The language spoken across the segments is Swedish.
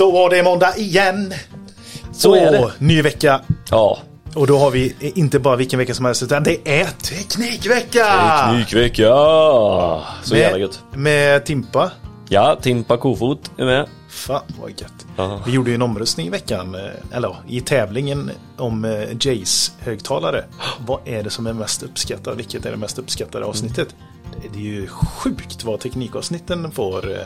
Då var det måndag igen. Så är det. Ny vecka. Ja. Och då har vi inte bara vilken vecka som helst utan det är Teknikvecka! Teknikvecka! Så jävla med, gött. med Timpa. Ja, Timpa Kofot är med. Fan vad gött. Ja. Vi gjorde ju en omröstning i veckan, eh, eller i tävlingen om eh, Jays högtalare. Vad är det som är mest uppskattat? Vilket är det mest uppskattade avsnittet? Det- Det är ju sjukt vad teknikavsnitten får, eh,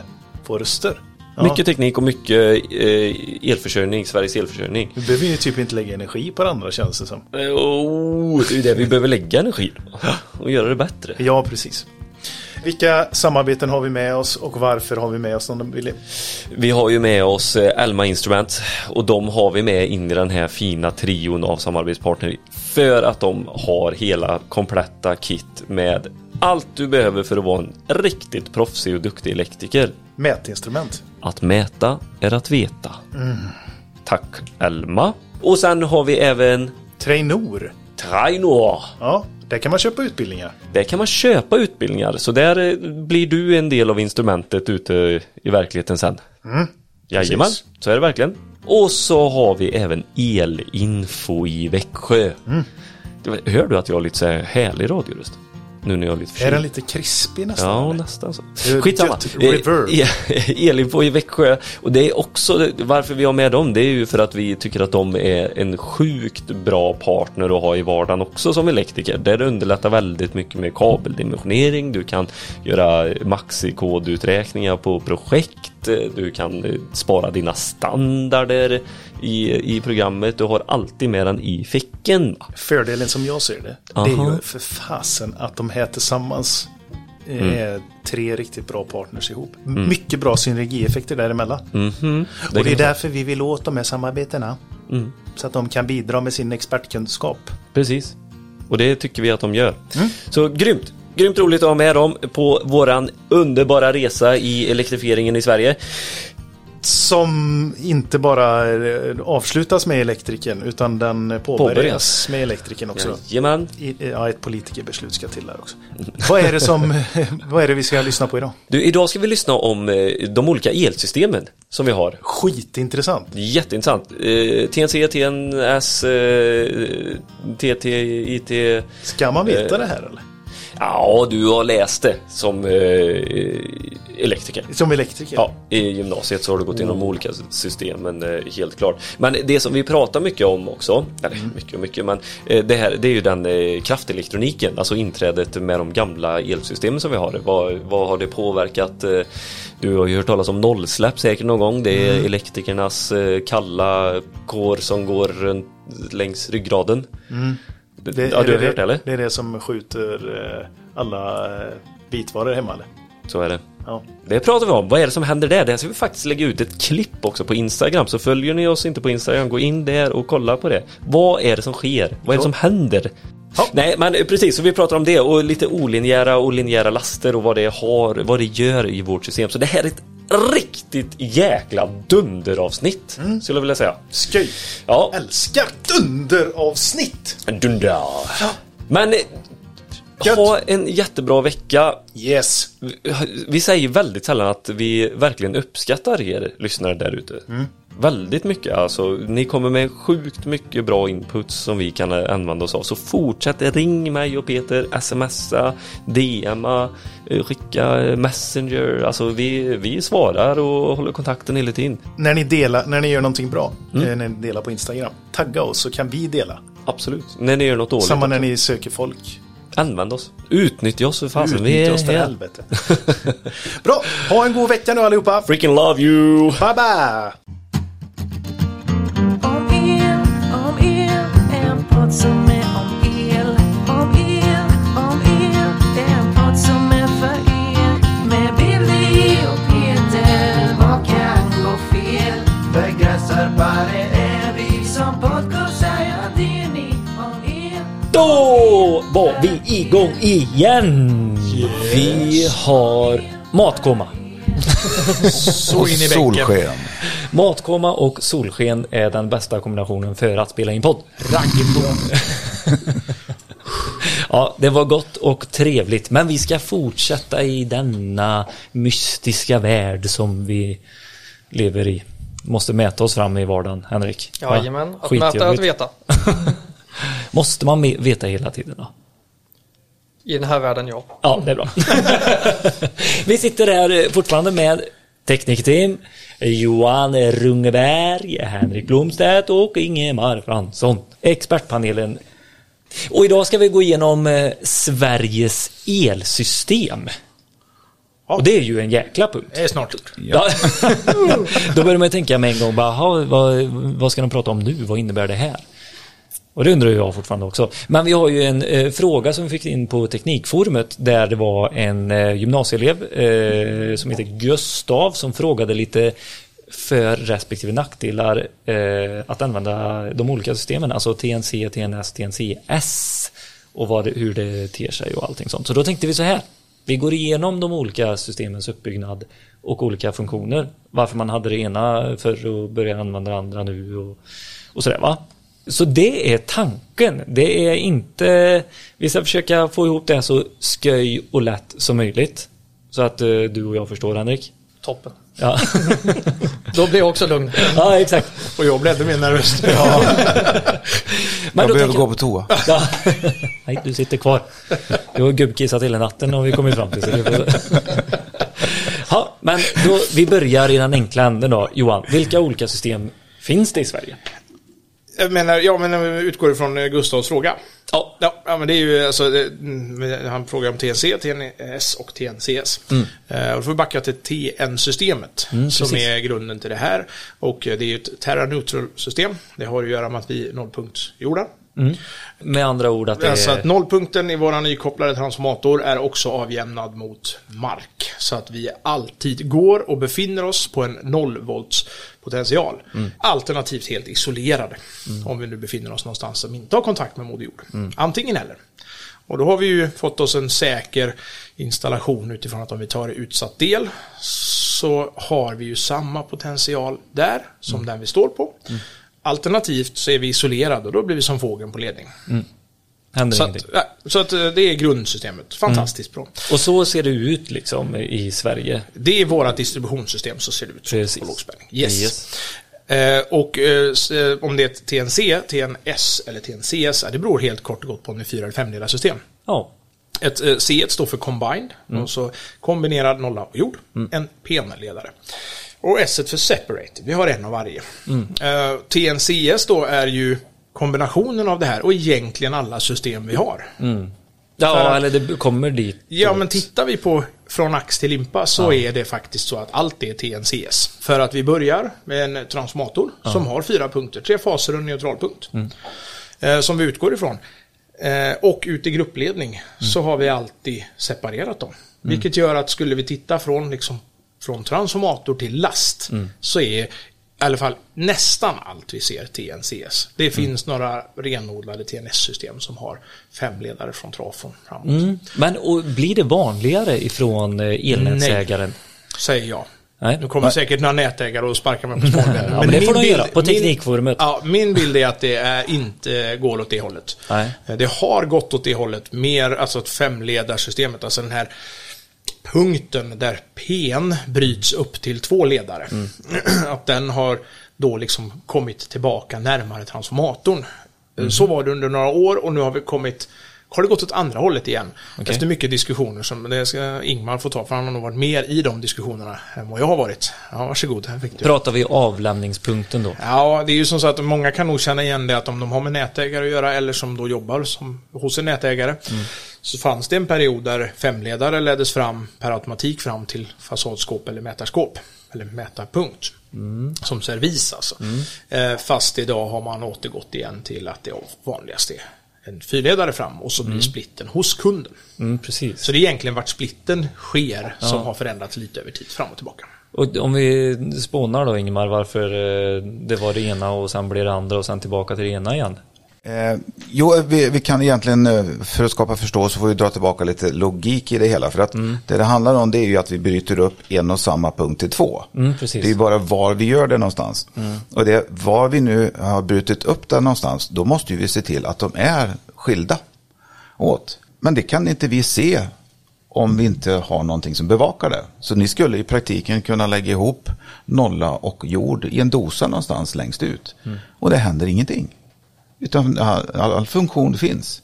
får röster. Ja. Mycket teknik och mycket eh, elförsörjning, Sveriges elförsörjning. Vi behöver ju typ inte lägga energi på det andra känns det som. Eh, Oh, det är det vi behöver lägga energi. Och göra det bättre. Ja, precis. Vilka samarbeten har vi med oss och varför har vi med oss dem? Vill- Vi har ju med oss eh, Elma Instrument och de har vi med in i den här fina trion av samarbetspartner för att de har hela kompletta kit med allt du behöver för att vara en riktigt proffsig och duktig elektriker. Mätinstrument. Att mäta är att veta. Tack Elma. Och sen har vi även Trainor. Trainor. Ja, där kan man köpa utbildningar. Där kan man köpa utbildningar så där eh, blir du en del av instrumentet ute i verkligheten sen. Mm. Jajamän, Precis. så är det verkligen. Och så har vi även elinfo i Växjö. Mm. Hör du att jag har lite så här härlig radioröst? Nu när jag är lite Är förkyld. den lite krispig nästan? Ja, eller? nästan så. är Skitsamma. Eh, Elinfo i Växjö. Och det är också varför vi har med dem. Det är ju för att vi tycker att de är en sjukt bra partner att ha i vardagen också som elektriker. Där det underlättar väldigt mycket med kabeldimensionering. Du kan göra maxikoduträkningar på projekt. Du kan eh, spara dina standarder i, i programmet. Du har alltid med den i ficken. Fördelen som jag ser det, det är Aha. ju för fasen att de här tillsammans eh, Mm. är tre riktigt bra partners ihop. Mycket bra synergieffekter däremellan. Mhm. Och det är kan jag säga. därför vi vill åt de här samarbetena. Mm. Så att de kan bidra med sin expertkunskap. Precis. Och det tycker vi att de gör. Mm. Så grymt! Grymt roligt att ha med dem på våran underbara resa i elektrifieringen i Sverige. Som inte bara eh, avslutas med elektrikern utan den påbörjas, Påbörjas. med elektrikern också. Jajamän. I, ja, ett politikerbeslut ska till där också. vad är det som, vad är det vi ska lyssna på idag? Du, idag ska vi lyssna om eh, de olika elsystemen som vi har. Skitintressant. Jätteintressant. Eh, TNC, TNS, eh, TT, IT. Ska man veta Eh, det här eller? Ja, du har läst det som eh, elektriker. Som elektriker? Ja, i gymnasiet så har du gått igenom olika systemen eh, helt klart. Men det som vi pratar mycket om också, eller mycket och mycket, men eh, det här det är ju den eh, kraftelektroniken, alltså inträdet med de gamla elsystemen som vi har. Vad, vad har det påverkat? Eh, du har ju hört talas om nollsläpp säkert någon gång. Det är elektrikernas eh, kalla kår som går runt längs ryggraden. Det, ja, är du har det, hört det eller? Det är det som skjuter eh, alla eh, bitvaror hemma eller? Så är det. Ja. Det pratar vi om. Vad är det som händer där? Där ska vi faktiskt lägga ut ett klipp också på Instagram. Så följer ni oss inte på Instagram, gå in där och kolla på det. Vad är det som sker? Vad är det som händer? Ja. Nej, men precis, så vi pratar om det och lite olinjära och linjära laster och vad det har, vad det gör i vårt system. Så det här är ett riktigt jäkla dunderavsnitt, skulle jag vilja säga. Skoj! Ja, Älskar dunderavsnitt! dunder. Men eh, Gött. ha en jättebra vecka. Yes! Vi säger väldigt sällan att vi verkligen uppskattar er lyssnare där ute. Väldigt mycket alltså. Ni kommer med sjukt mycket bra input som vi kan använda oss av. Så fortsätt ring mig och Peter, smsa, DMa, eh, skicka messenger. Alltså vi, vi svarar och håller kontakten hela tiden. När ni, delar, när ni gör någonting bra, Mm. eh, när ni delar på Instagram, tagga oss så kan vi dela. Absolut. När ni gör något dåligt. Samma när ni söker folk. Använd oss. Utnyttja oss för fasen. Vi Utnyttja är oss här. helvete. Bra! Ha en god vecka nu allihopa! Freaking love you! Bye bye! Då var vi igång igen! Vi har matkoma. Så in i. Solsken. Matkoma och solsken är den bästa kombinationen för att spela in podd. Ja, det var gott och trevligt, men vi ska fortsätta i denna mystiska värld som vi lever i. Måste mäta oss fram i vardagen, Henrik. Jajamän, att mäta är att veta. Måste man veta hela tiden då? I den här världen, ja. Ja, det är bra. Vi sitter här eh, fortfarande med teknikteam Johan Rungeberg, Henrik Blomstedt och Ingemar Fransson. Expertpanelen. Och idag ska vi gå igenom eh, Sveriges elsystem. Ja. Och det är ju en jäkla punkt. Det är snart gjort. Ja. Då börjar man tänka med en gång, bara, "Jaha, vad, vad ska de prata om nu? Vad innebär det här? Och det undrar jag fortfarande också. Men vi har ju en eh, fråga som vi fick in på Teknikforumet där det var en eh, gymnasieelev eh, som heter Gustav som frågade lite för respektive nackdelar eh, att använda de olika systemen, alltså TNC, TNS, TNCS och vad det, hur det ter sig och allting sånt. Så då tänkte vi så här. Vi går igenom de olika systemens uppbyggnad och olika funktioner. Varför man hade det ena förr och börjar använda det andra nu och, och sådär va. Så det är tanken. Det är inte... Vi ska försöka få ihop det så sköj och lätt som möjligt. Så att eh, du och jag förstår Henrik. Toppen. Ja, Då blir jag också lugn. ja exakt. Och jag blev ännu mer nervös. Men jag då behöver tänker- gå på toa. Ja. Nej, du sitter kvar. Du har gubbkissat hela natten har vi kommit fram till. Så ja, men då, vi börjar i den enkla änden då. Johan, vilka olika system finns det i Sverige? Jag menar, ja, men utgår ifrån eh, Gustavs fråga. Ja. Ja, men det är ju alltså, det, mm, han frågar om TNC, TNS och TNCS. Eh, och då får vi backa till TN-systemet som precis. är grunden till det här. Och eh, det är ju ett Terra Neutral-system. Det har att göra med att vi är nollpunktsjorden. Med andra ord att det Alltså att är... nollpunkten i våra nykopplade transformator är också avjämnad mot mark. Så att vi alltid går och befinner oss på en 0 volts potential. Alternativt helt isolerade. Om vi nu befinner oss någonstans som inte har kontakt med Moder Jord. Antingen eller. Och då har vi ju fått oss en säker installation utifrån att om vi tar utsatt del så har vi ju samma potential där som den vi står på. Alternativt så är vi isolerade och då blir vi som fågeln på ledning. Händer Så ingenting. att, så att eh, det är grundsystemet. Fantastiskt bra. Och så ser det ut liksom i Sverige. Det är vårt distributionssystem så ser det ut Precis. på lågspänning. Yes. Yes. Eh, och eh, eh, om det är ett TNC, TNS eller TNCS, det beror helt kort och gott på om det är fyra eller femledarsystem. Ja. Ett eh, C står för combined, och så kombinerad nolla och jord. En PN-ledare. Och S för separate, vi har en av varje. Eh, TNCS då är ju kombinationen av det här och egentligen alla system vi har. Ja, För att- eller det kommer dit. Ja, men tittar vi på från ax till limpa så är det faktiskt så att allt är TNCS. För att vi börjar med en transformator som har fyra punkter, tre faser och en neutralpunkt. Eh, som vi utgår ifrån. Eh, och ut i gruppledning så har vi alltid separerat dem. Vilket gör att skulle vi titta från, liksom, från transformator till last så är i alla fall nästan allt vi ser TNCS. Det finns några renodlade TNS-system som har fem ledare från trafon framåt. Mm. Men och blir det vanligare ifrån eh, elnätsägaren? Säger jag. Nej. Nu kommer säkert några nätägare och sparka mig på smalbenen. Ja, men det får de bild- göra på Teknikforumet. Min, ja, min bild är att det är inte går åt det hållet. Nej. Det har gått åt det hållet mer, alltså femledarsystemet, alltså den här punkten där PN bryts upp till två ledare. Mm. Att den har då liksom kommit tillbaka närmare transformatorn. Mm. Så var det under några år och nu har vi kommit har det gått åt andra hållet igen. Okej. Efter mycket diskussioner som det ska Ingmar få ta för han har nog varit mer i de diskussionerna än vad jag har varit. Ja, varsågod. Här fick du. Pratar vi avlämningspunkten då? Ja, det är ju som så att många kan nog känna igen det att om de har med nätägare att göra eller som då jobbar som, hos en nätägare så fanns det en period där femledare leddes fram per automatik fram till fasadskåp eller mätarskåp eller mätarpunkt. Som servis alltså. Eh, fast idag har man återgått igen till att det vanligaste är en fyrledare fram och så blir splitten hos kunden. Mm, precis. Så det är egentligen vart splitten sker som har förändrats lite över tid fram och tillbaka. Och om vi spånar då Ingemar varför eh, det var det ena och sen blir det andra och sen tillbaka till det ena igen. Eh, jo, vi, vi kan egentligen, eh, för att skapa förståelse, får vi dra tillbaka lite logik i det hela. För att det det handlar om det är ju att vi bryter upp en och samma punkt till två. Mm. Det är ju bara var vi gör det någonstans. Och det, var vi nu har brutit upp det någonstans, då måste vi se till att de är skilda åt. Men det kan inte vi se om vi inte har någonting som bevakar det. Så ni skulle i praktiken kunna lägga ihop nolla och jord i en dosa någonstans längst ut. Och det händer ingenting. Utan all, all funktion finns.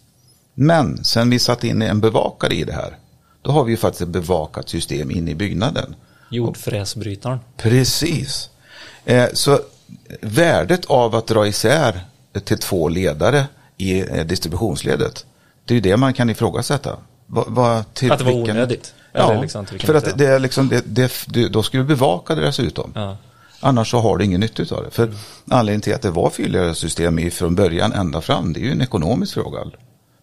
Men sen vi satt in en bevakare i det här, då har vi ju faktiskt ett bevakat system inne i byggnaden. Jordfräsbrytaren. Precis. Eh, så värdet av att dra isär till två ledare i eh, distributionsledet, det är ju det man kan ifrågasätta. Va, va, till Att det var vilken- onödigt. Ja, liksom för att nytta. det är liksom, det, det, det, då skulle du bevaka det dessutom. Ja. Annars så har du ingen nytta av det. För anledningen till att det var fyrledarsystem från början ända fram, det är ju en ekonomisk fråga.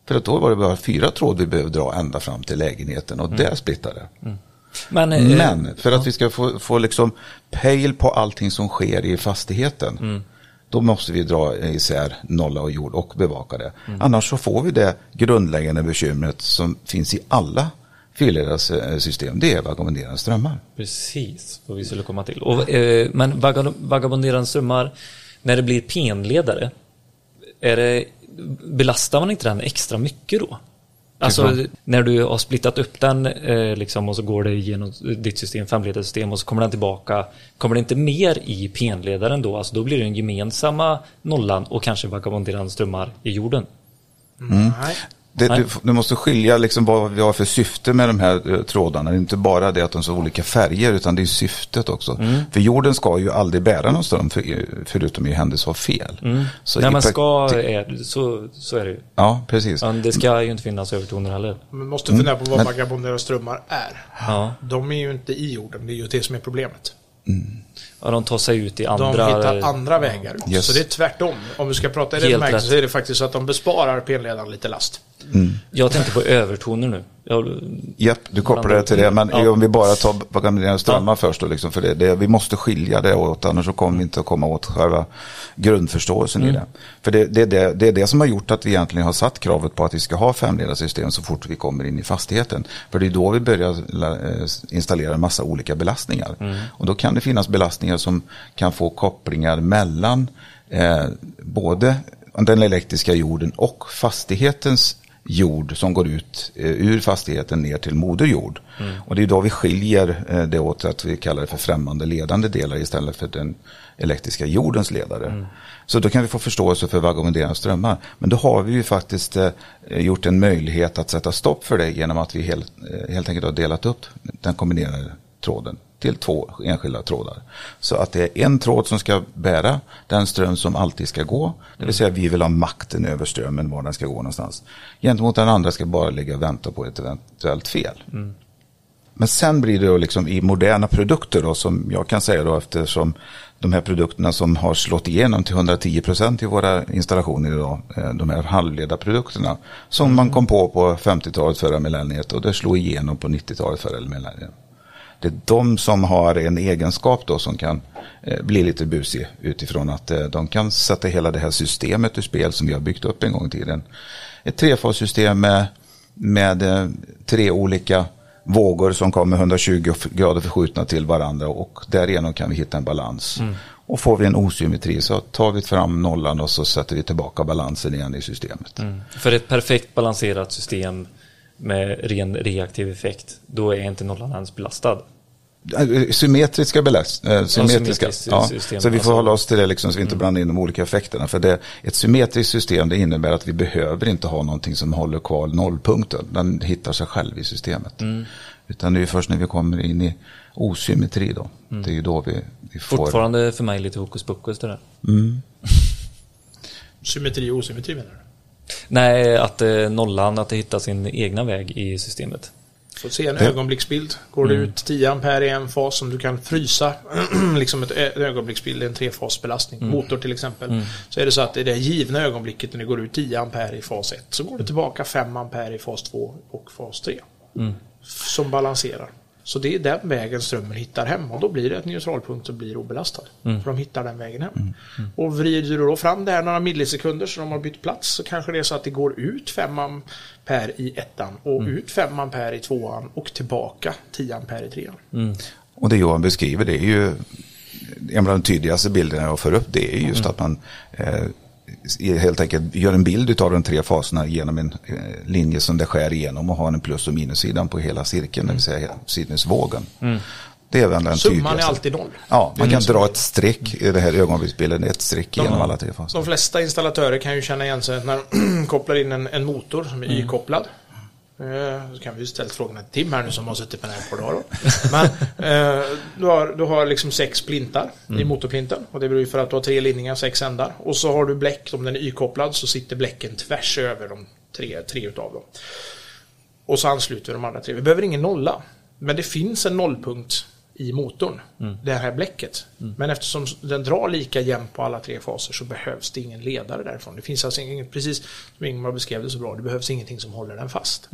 För att då var det bara fyra tråd vi behövde dra ända fram till lägenheten och där splittade det. Men, eh, Men för att vi ska få, få liksom pejl på allting som sker i fastigheten. Då måste vi dra isär nolla och jord och bevaka det. Annars så får vi det grundläggande bekymret som finns i alla fyrledarsystem. Det är vagabonderande strömmar. Precis, vad vi skulle komma till. Och, eh, men vaga- vagabonderande strömmar, när det blir penledare, är det, belastar man inte den extra mycket då? Alltså när du har splittat upp den eh, liksom, och så går det igenom ditt system, femledarsystem och så kommer den tillbaka. Kommer det inte mer i penledaren då? Alltså då blir det den gemensamma nollan och kanske vagabonderande strömmar i jorden. Nej. Det, Nej. du, du måste skilja liksom vad vi har för syfte med de här eh, trådarna. Det är inte bara det att de är så olika färger utan det är syftet också. Mm. För jorden ska ju aldrig bära någon ström för, förutom i händelse av fel. Så När i man prak- ska, är, så, så är det ju. Ja, precis. Ja, det ska ju inte finnas övertoner heller. Man måste fundera på vad men- vagabonderande strömmar är. Ja. De är ju inte i jorden, det är ju det som är problemet. Ja, de tar sig ut i De andra... hittar andra vägar ut. Yes. Så det är tvärtom. Om vi ska prata i den bemärkelsen rätt. så är det faktiskt så att de besparar penledaren lite last. Jag tänkte på övertoner nu. Jag, Japp, du kopplar det till det. Men Ja. om vi bara tar vagabonderande strömmar först då, liksom, för det, det, vi måste skilja det åt, annars så kommer vi inte att komma åt själva grundförståelsen Mm. i det. För det, det, det, det är det som har gjort att vi egentligen har satt kravet på att vi ska ha femledarsystem så fort vi kommer in i fastigheten. För det är då vi börjar eh, installera en massa olika belastningar. Mm. Och då kan det finnas belastningar som kan få kopplingar mellan eh, både den elektriska jorden och fastighetens jord som går ut eh, ur fastigheten ner till moderjord. Och det är då vi skiljer eh, det åt att vi kallar det för främmande ledande delar istället för den elektriska jordens ledare. Så då kan vi få förståelse för vagabonderande strömmar. Men då har vi ju faktiskt eh, gjort en möjlighet att sätta stopp för det genom att vi helt, eh, helt enkelt har delat upp den kombinerade tråden till två enskilda trådar. Så att det är en tråd som ska bära den ström som alltid ska gå. Det vill säga vi vill ha makten över strömmen var den ska gå någonstans. Gentemot den andra ska bara ligga och vänta på ett eventuellt fel. Men sen blir det då liksom i moderna produkter då som jag kan säga då eftersom de här produkterna som har slått igenom till 110 procent i våra installationer idag, eh, de här halvledarprodukterna som man kom på på 50-talet förra millenniet och det slog igenom på 90-talet förra millenniet. Det är de som har en egenskap då som kan eh, bli lite busig utifrån att eh, de kan sätta hela det här systemet ur spel som vi har byggt upp en gång i tiden. Ett trefassystem med, med eh, tre olika vågor som kommer 120 grader förskjutna till varandra och därigenom kan vi hitta en balans. Och får vi en osymmetri så tar vi fram nollan och så sätter vi tillbaka balansen igen i systemet. För ett perfekt balanserat system med ren reaktiv effekt, då är inte nollan ens belastad. Eh, Symmetriska belast, eh, symmetriska. symmetriskt Ja, system, så vi får alltså. hålla oss till det liksom, så vi inte blandar in de olika effekterna. För det, ett symmetriskt system det innebär att vi behöver inte ha någonting som håller kvar nollpunkten. Den hittar sig själv i systemet. Utan det är först när vi kommer in i osymmetri då. Det är ju då vi, vi får... Fortfarande för mig lite hokus pokus det där. Symmetri och osymmetri menar du? Nej, att eh, nollan, att det hittar sin egna väg i systemet. Får se en Det- ögonblicksbild. Går det ut 10 ampere i en fas som du kan frysa, liksom ett ögonblicksbild, en trefasbelastning, motor till exempel. Så är det så att i det givna ögonblicket när det går ut 10 ampere i fas 1 så går det tillbaka 5 ampere i fas 2 och fas 3. Som balanserar. Så det är den vägen strömmen hittar hem och då blir det ett neutralpunkt som blir obelastad. För de hittar den vägen hem. Och vrider du då fram det här några millisekunder så de har bytt plats så kanske det är så att det går ut 5 ampere i ettan och ut 5 ampere i tvåan och tillbaka 10 ampere i trean. Och det Johan beskriver det är ju en av de tydligaste bilderna jag får upp. Det är just att man eh, helt enkelt gör en bild av de tre faserna genom en eh, linje som det skär igenom och har en plus och minussidan på hela cirkeln, det vill säga sidnesvågen. Det är väl den Summan är tydligaste. alltid noll. Ja, man kan dra ett streck i det här ögonblicksbilden, ett streck genom alla tre faser. De flesta installatörer kan ju känna igen sig när de kopplar in en, en motor som är Y-kopplad. Eh, Så kan vi ju ställa frågorna till Tim här nu som har suttit med den här par dagar. Men eh, du har, du har liksom sex plintar i motorplinten. Och det beror ju för att du har tre linjer, sex ändar. Och så har du bläck, om den är Y-kopplad så sitter bläcken tvärs över de tre, tre utav dem. Och så ansluter vi de andra tre. Vi behöver ingen nolla. Men det finns en nollpunkt i motorn. Det här bläcket. Men eftersom den drar lika jämnt på alla tre faser så behövs det ingen ledare därifrån. Det finns alltså inget, precis som Ingmar beskrev det så bra, det behövs ingenting som håller den fast.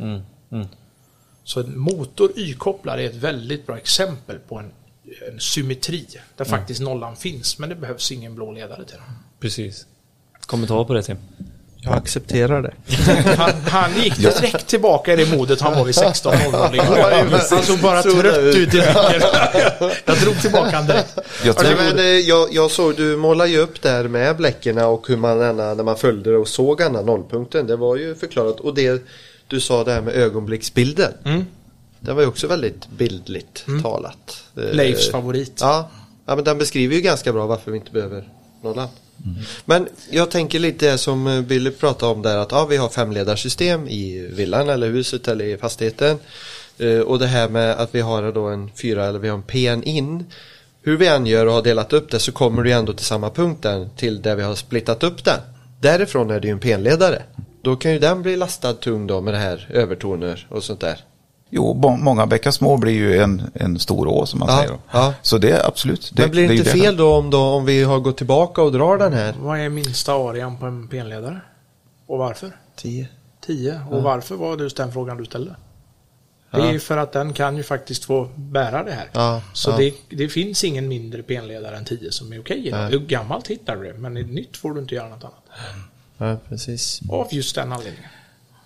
Så en motor Y-kopplad är ett väldigt bra exempel på en, en symmetri. Där faktiskt nollan finns, men det behövs ingen blå ledare till den. Precis. Kommentar på det Tim? Jag accepterar det. Han, han gick direkt tillbaka i det modet han var vid 16.00. Han såg bara trött ut i blicken. Jag drog tillbaka han direkt. Jag tror, Nej, men, eh, jag, jag såg, du målar ju upp där med bläckerna och hur man ena, när man följde och såg denna nollpunkten. Det var ju förklarat. Och det du sa där med ögonblicksbilden. Mm. Det var ju också väldigt bildligt talat. Eh, Leifs favorit. Ja, ja, men den beskriver ju ganska bra varför vi inte behöver nollan. Men jag tänker lite som Billy pratade om där att ja, vi har femledarsystem i villan eller huset eller i fastigheten. Uh, Och det här med att vi har då en fyra eller vi har en PN in. Hur vi än gör och har delat upp det så kommer du ändå till samma punkt där till där vi har splittat upp den. Därifrån är det ju en PN-ledare. Då kan ju den bli lastad tung då med det här övertoner och sånt där jo, må- många bäckar små blir ju en, en stor å som man Ja, säger. ja. Så det är absolut. Det, Men blir det ju inte fel då om, då om vi har gått tillbaka och drar den här? Vad är minsta arean på en penledare? Och varför? 10. 10. Och varför var det just den frågan du ställde? Det Ja. är för att den kan ju faktiskt få bära det här. Ja, Så ja. Det, det finns ingen mindre penledare än 10 som är okej. Hur gammalt hittar du det? Men i nytt får du inte göra något annat. Ja, precis. Av just den anledningen.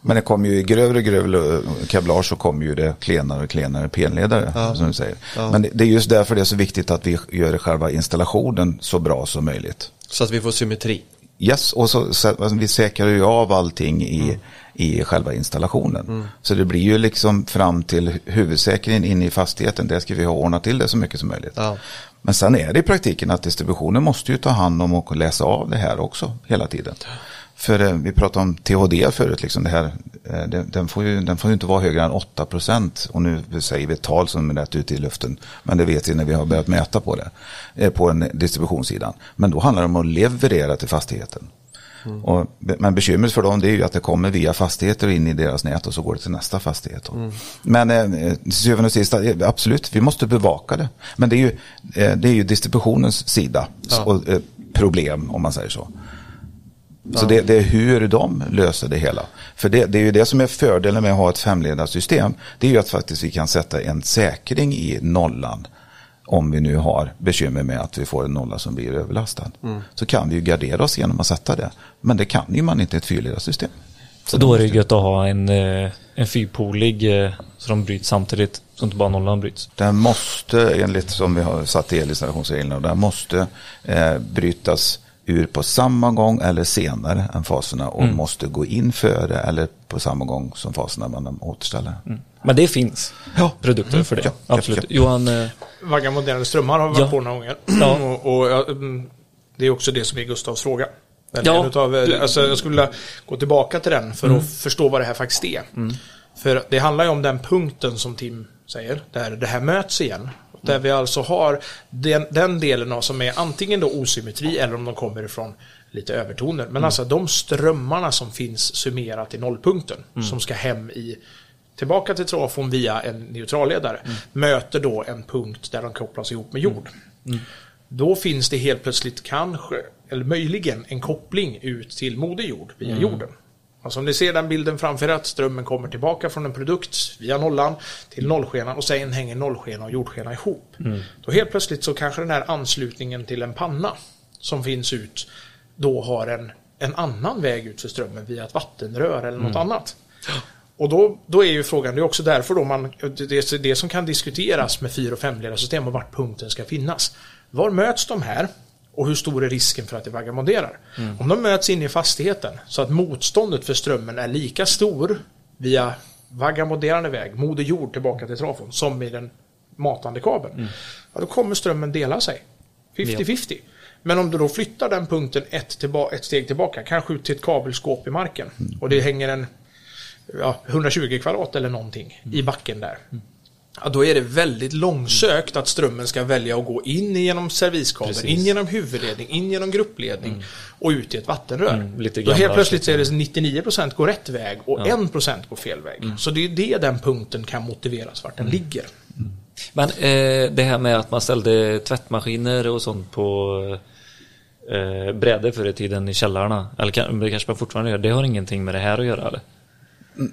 Men det kommer ju i grövre och grövre kablage så kommer ju det klenare och klenare penledare som du säger. Ja. Men det- är just därför det är så viktigt att vi gör själva installationen så bra som möjligt. Så att vi får symmetri. Yes, och så, så alltså, vi säkrar ju av allting i, Mm. i själva installationen. Så det blir ju liksom fram till huvudsäkringen in i fastigheten. Där ska vi ha ordnat till det så mycket som möjligt. Ja. Men sen är det i praktiken att distributionen måste ju ta hand om och läsa av det här också hela tiden. För eh, vi pratade om THD förut, liksom det här, eh, den, den, får ju, den får ju inte vara högre än 8 procent. Och nu säger vi ett tal som är rätt ute i luften. Men det vet vi när vi har börjat mäta på det. Eh, på en distributionssidan. Men då handlar det om att leverera till fastigheten. Och, men bekymret för dem det är ju att det kommer via fastigheter in i deras nät och så går det till nästa fastighet. då. Men eh, till syvende och sist, absolut, vi måste bevaka det. Men det är ju, eh, det är ju distributionens sida Ja. och eh, problem om man säger så. Så det, det är hur de löser det hela. För det, det är ju det som är fördelen med att ha ett femledarsystem. Det är ju att faktiskt vi kan sätta en säkring i nollan. Om vi nu har bekymmer med att vi får en nolla som blir överlastad. Så kan vi ju gardera oss genom att sätta det. Men det kan ju man inte i ett fyrledarsystem. Så då är det gött att ha en, eh, en fyrpolig eh, så de bryts samtidigt. Så inte bara nollan bryts. Den måste, enligt som vi har satt i elinstallationsreglerna, den måste eh, brytas ur på samma gång eller senare än faserna och måste gå in före eller på samma gång som faserna man återställer. Men det finns Ja. produkter för det. Ja, Absolut. ja. Johan, eh, Vagga moderna strömmar har vi varit Ja. på några gånger. Ja. och, och, ja, mm, det är också det som är Gustavs fråga. Ja. utav, eh, alltså, jag skulle vilja gå tillbaka till den för Mm. att förstå vad det här faktiskt är. För det handlar ju om den punkten som Tim säger, där det här möts igen. Där vi alltså har den, den delen av som är antingen då osymmetri eller om de kommer ifrån lite övertoner. Men alltså de strömmarna som finns summerat i nollpunkten som ska hem i tillbaka till trafon via en neutralledare möter då en punkt där de kopplas ihop med jord. Då finns det helt plötsligt kanske, eller möjligen, en koppling ut till moder jord via jorden. Alltså om ni ser den bilden framför att strömmen kommer tillbaka från en produkt via nollan till nollskenan och sen hänger nollskena och jordskena ihop. Då helt plötsligt så kanske den här anslutningen till en panna som finns ut då har en, en annan väg ut för strömmen via ett vattenrör eller något annat. Och då, då är ju frågan, det är också därför då man, det är det som kan diskuteras med fyra och femledarsystem och vart punkten ska finnas. Var möts de här? Och hur stor är risken för att det vagabonderar. Mm. Om de möts in i fastigheten så att motståndet för strömmen är lika stor via vagabonderande väg, moder jord tillbaka till trafon, som i den matande kabeln. Mm. Ja, då kommer strömmen dela sig. 50-50. Men om du då flyttar den punkten ett, ett steg tillbaka, kanske ut till ett kabelskåp i marken och det hänger en ja, 120 kvadrat eller någonting i backen där. Ja, då är det väldigt långsökt att strömmen ska välja att gå in genom serviskabeln, in genom huvudledning, in genom gruppledning och ut i ett vattenrör. Mm, lite då helt plötsligt så är det 99% går rätt väg och 1% går fel väg. Mm. Så det är det den punkten kan motiveras vart den ligger. Men eh, det här med att man ställde tvättmaskiner och sånt på eh, brädor förr i tiden i källarna. Eller det kanske man fortfarande gör. Det har ingenting med det här att göra eller?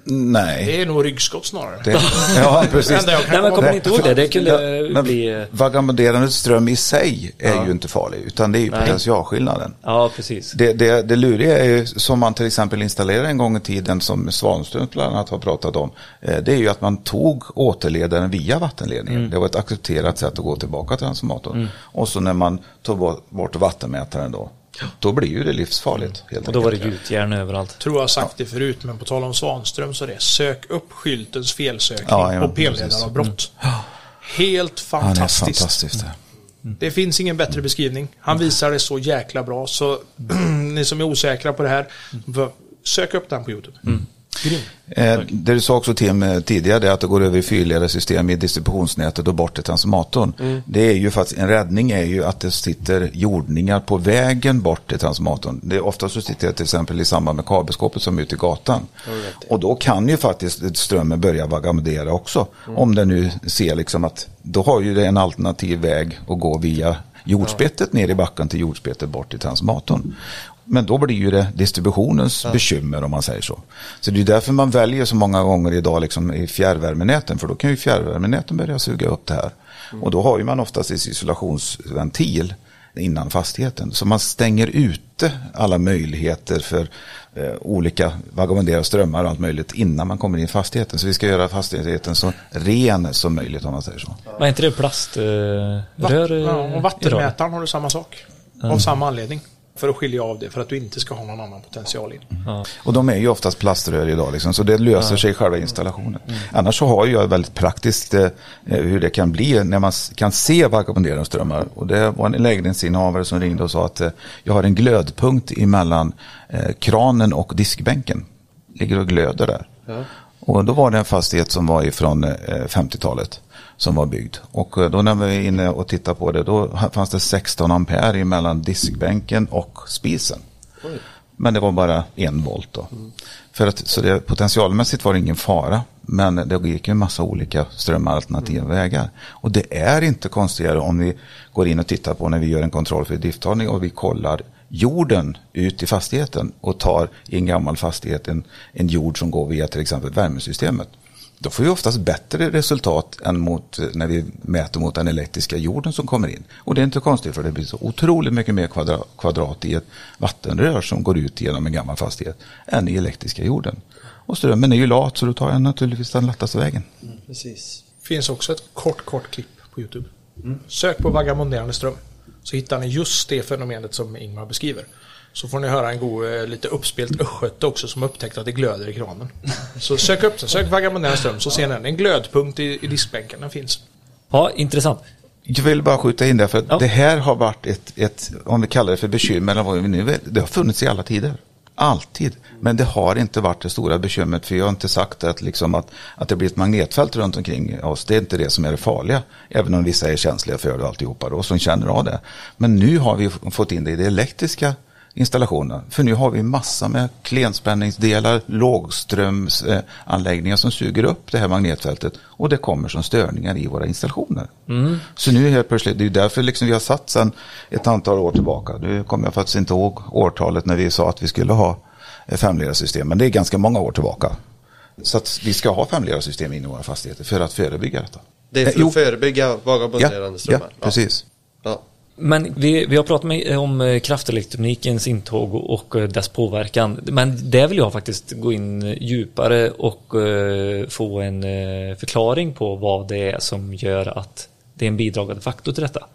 Nej. Det är nog ryggskott snarare. Det, ja, precis. jag kan Nej men kommer ni inte ihåg det? Det kunde Ja, men bli... eh, Vagabonderande ström i sig är ju inte farlig, utan det är ju Nej. potentialskillnaden. Ja, precis. Det, det, det luriga är ju, som man till exempel installerade en gång i tiden, som Svanström bland annat har pratat om, eh, det är ju att man tog återledaren via vattenledningen. Mm. Det var ett accepterat sätt att gå tillbaka till transformatorn. Och så när man tog bort- bort vattenmätaren då, då blir ju det livsfarligt. Helt Mm. Och då var det gjutjärn överallt. tror jag sagt det förut, men på tal om Svanström så är det sök upp skyltens felsökning Ja, ja, på p-ledaravbrott. Helt Ja, det är fantastiskt. fantastiskt. det. Det finns ingen bättre beskrivning. Han visar det så jäkla bra, så ni som är osäkra på det här, får sök upp den på YouTube. Eh, det du sa också Tim eh, tidigare, är att det går över i fyrledarsystem i distributionsnätet och bort till transformatorn. Det är ju faktiskt, en räddning är ju att det sitter jordningar på vägen bort till transformatorn. Det är ofta så sitter det till exempel i samband med kabelskåpet som är ute i gatan. Och då kan ju faktiskt strömmen börja vagabondera också. Om den nu ser liksom att, då har ju det en alternativ väg att gå via jordspettet ner i backen till jordspettet bort till transformatorn. Men då blir ju det distributionens bekymmer om man säger så. Så det är därför man väljer så många gånger idag liksom i fjärrvärmenäten. För då kan ju fjärrvärmenäten börja suga upp det här. Och då har ju man oftast en isolationsventil innan fastigheten. Så man stänger ute alla möjligheter för eh, olika vagabonderade strömmar och allt möjligt innan man kommer in i fastigheten. Så vi ska göra fastigheten så ren som möjligt om man säger så. Var inte det plaströr? Vatt- rör, eh, ja, och vattenmätaren har du samma sak. Av samma anledning. För att skilja av det, för att du inte ska ha någon annan potential in. Och de är ju oftast plaströr idag, liksom, så det löser sig i själva installationen. Annars så har jag väldigt praktiskt eh, hur det kan bli när man kan se vagabonderande strömmar. Och det var en lägenhetsinnehavare som ringde och sa att eh, jag har en glödpunkt emellan eh, kranen och diskbänken. Ligger och glöder där. Och då var det en fastighet som var ifrån eh, 50-talet som var byggd. Och eh, då när vi var inne och tittade på det, då fanns det 16 ampere mellan diskbänken och spisen. Men det var bara en volt då. För att, så det, potentialmässigt var det ingen fara. Men det gick en massa olika strömalternativa vägar. Och det är inte konstigare om vi går in och tittar på när vi gör en kontroll för drifttagning och vi kollar jorden ut i fastigheten och tar i en gammal fastighet en, en jord som går via till exempel värmesystemet. Då får vi oftast bättre resultat än mot, när vi mäter mot den elektriska jorden som kommer in. Och det är inte konstigt för det blir så otroligt mycket mer kvadra, kvadrat i ett vattenrör som går ut genom en gammal fastighet än i elektriska jorden. Och strömmen är ju lat så då tar jag naturligtvis den lättaste vägen. Mm, precis. finns också ett kort, kort klipp på YouTube. Sök på vagamonderande ström. Så hittar ni just det fenomenet som Ingmar beskriver. Så får ni höra en god, eh, lite uppspelt östgöte också som upptäckt att det glöder i kranen. Så sök upp det, sök vagabonderande ström så ser ni en glödpunkt i, i diskbänken, den finns. Ja, intressant. Jag vill bara skjuta in det för att Ja. det här har varit ett, ett, om vi kallar det för bekymmer, eller vad vi nu vill, det har funnits i alla tider. Alltid. Men det har inte varit det stora bekymret för jag har inte sagt att, liksom att, att det blir ett magnetfält runt omkring oss. Det är inte det som är det farliga. Även om vissa är känsliga för det och alltihopa då, som känner av det. Men nu har vi fått in det i det elektriska installationen. För nu har vi massa med klenspänningsdelar, lågströmsanläggningar som suger upp det här magnetfältet och det kommer som störningar i våra installationer. Så nu helt plötsligt, det är därför liksom vi har satt sedan ett antal år tillbaka. Nu kommer jag faktiskt inte ihåg årtalet när vi sa att vi skulle ha eh, femledarsystem, men det är ganska många år tillbaka. Så att vi ska ha femledarsystem in i våra fastigheter för att förebygga detta. Det är Eh, för jo. att förebygga vagabonderande Ja, strömmar. ja, precis. Men vi, vi har pratat med, om eh, kraftelektronikens intåg och, och eh, dess påverkan. Men där vill jag faktiskt gå in djupare och eh, få en eh, förklaring på vad det är som gör att det är en bidragande faktor till detta.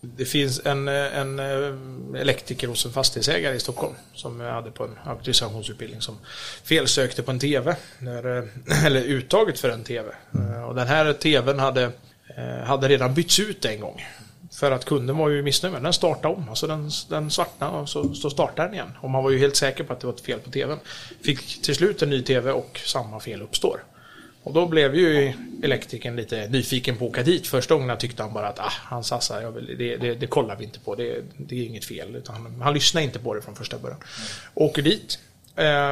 Det finns en, eh, en eh, elektriker hos en fastighetsägare i Stockholm som jag hade på en auktorisationsutbildning som felsökte på en TV. När, eh, eller uttaget för en TV. Eh, Och den här TVn hade, eh, hade redan bytts ut en gång. För att kunden var ju missnöjd med den. Den startade om. Alltså den, den svartnade och så, så startade den igen. Och man var ju helt säker på att det var ett fel på TVn. Fick till slut en ny TV och samma fel uppstår. Och då blev ju elektrikern lite nyfiken på att åka dit. Första gången tyckte han bara att ah, han sassar, jag vill, det, det, det kollar vi inte på, det, det är inget fel. Utan han, han lyssnade inte på det från första början. Åker dit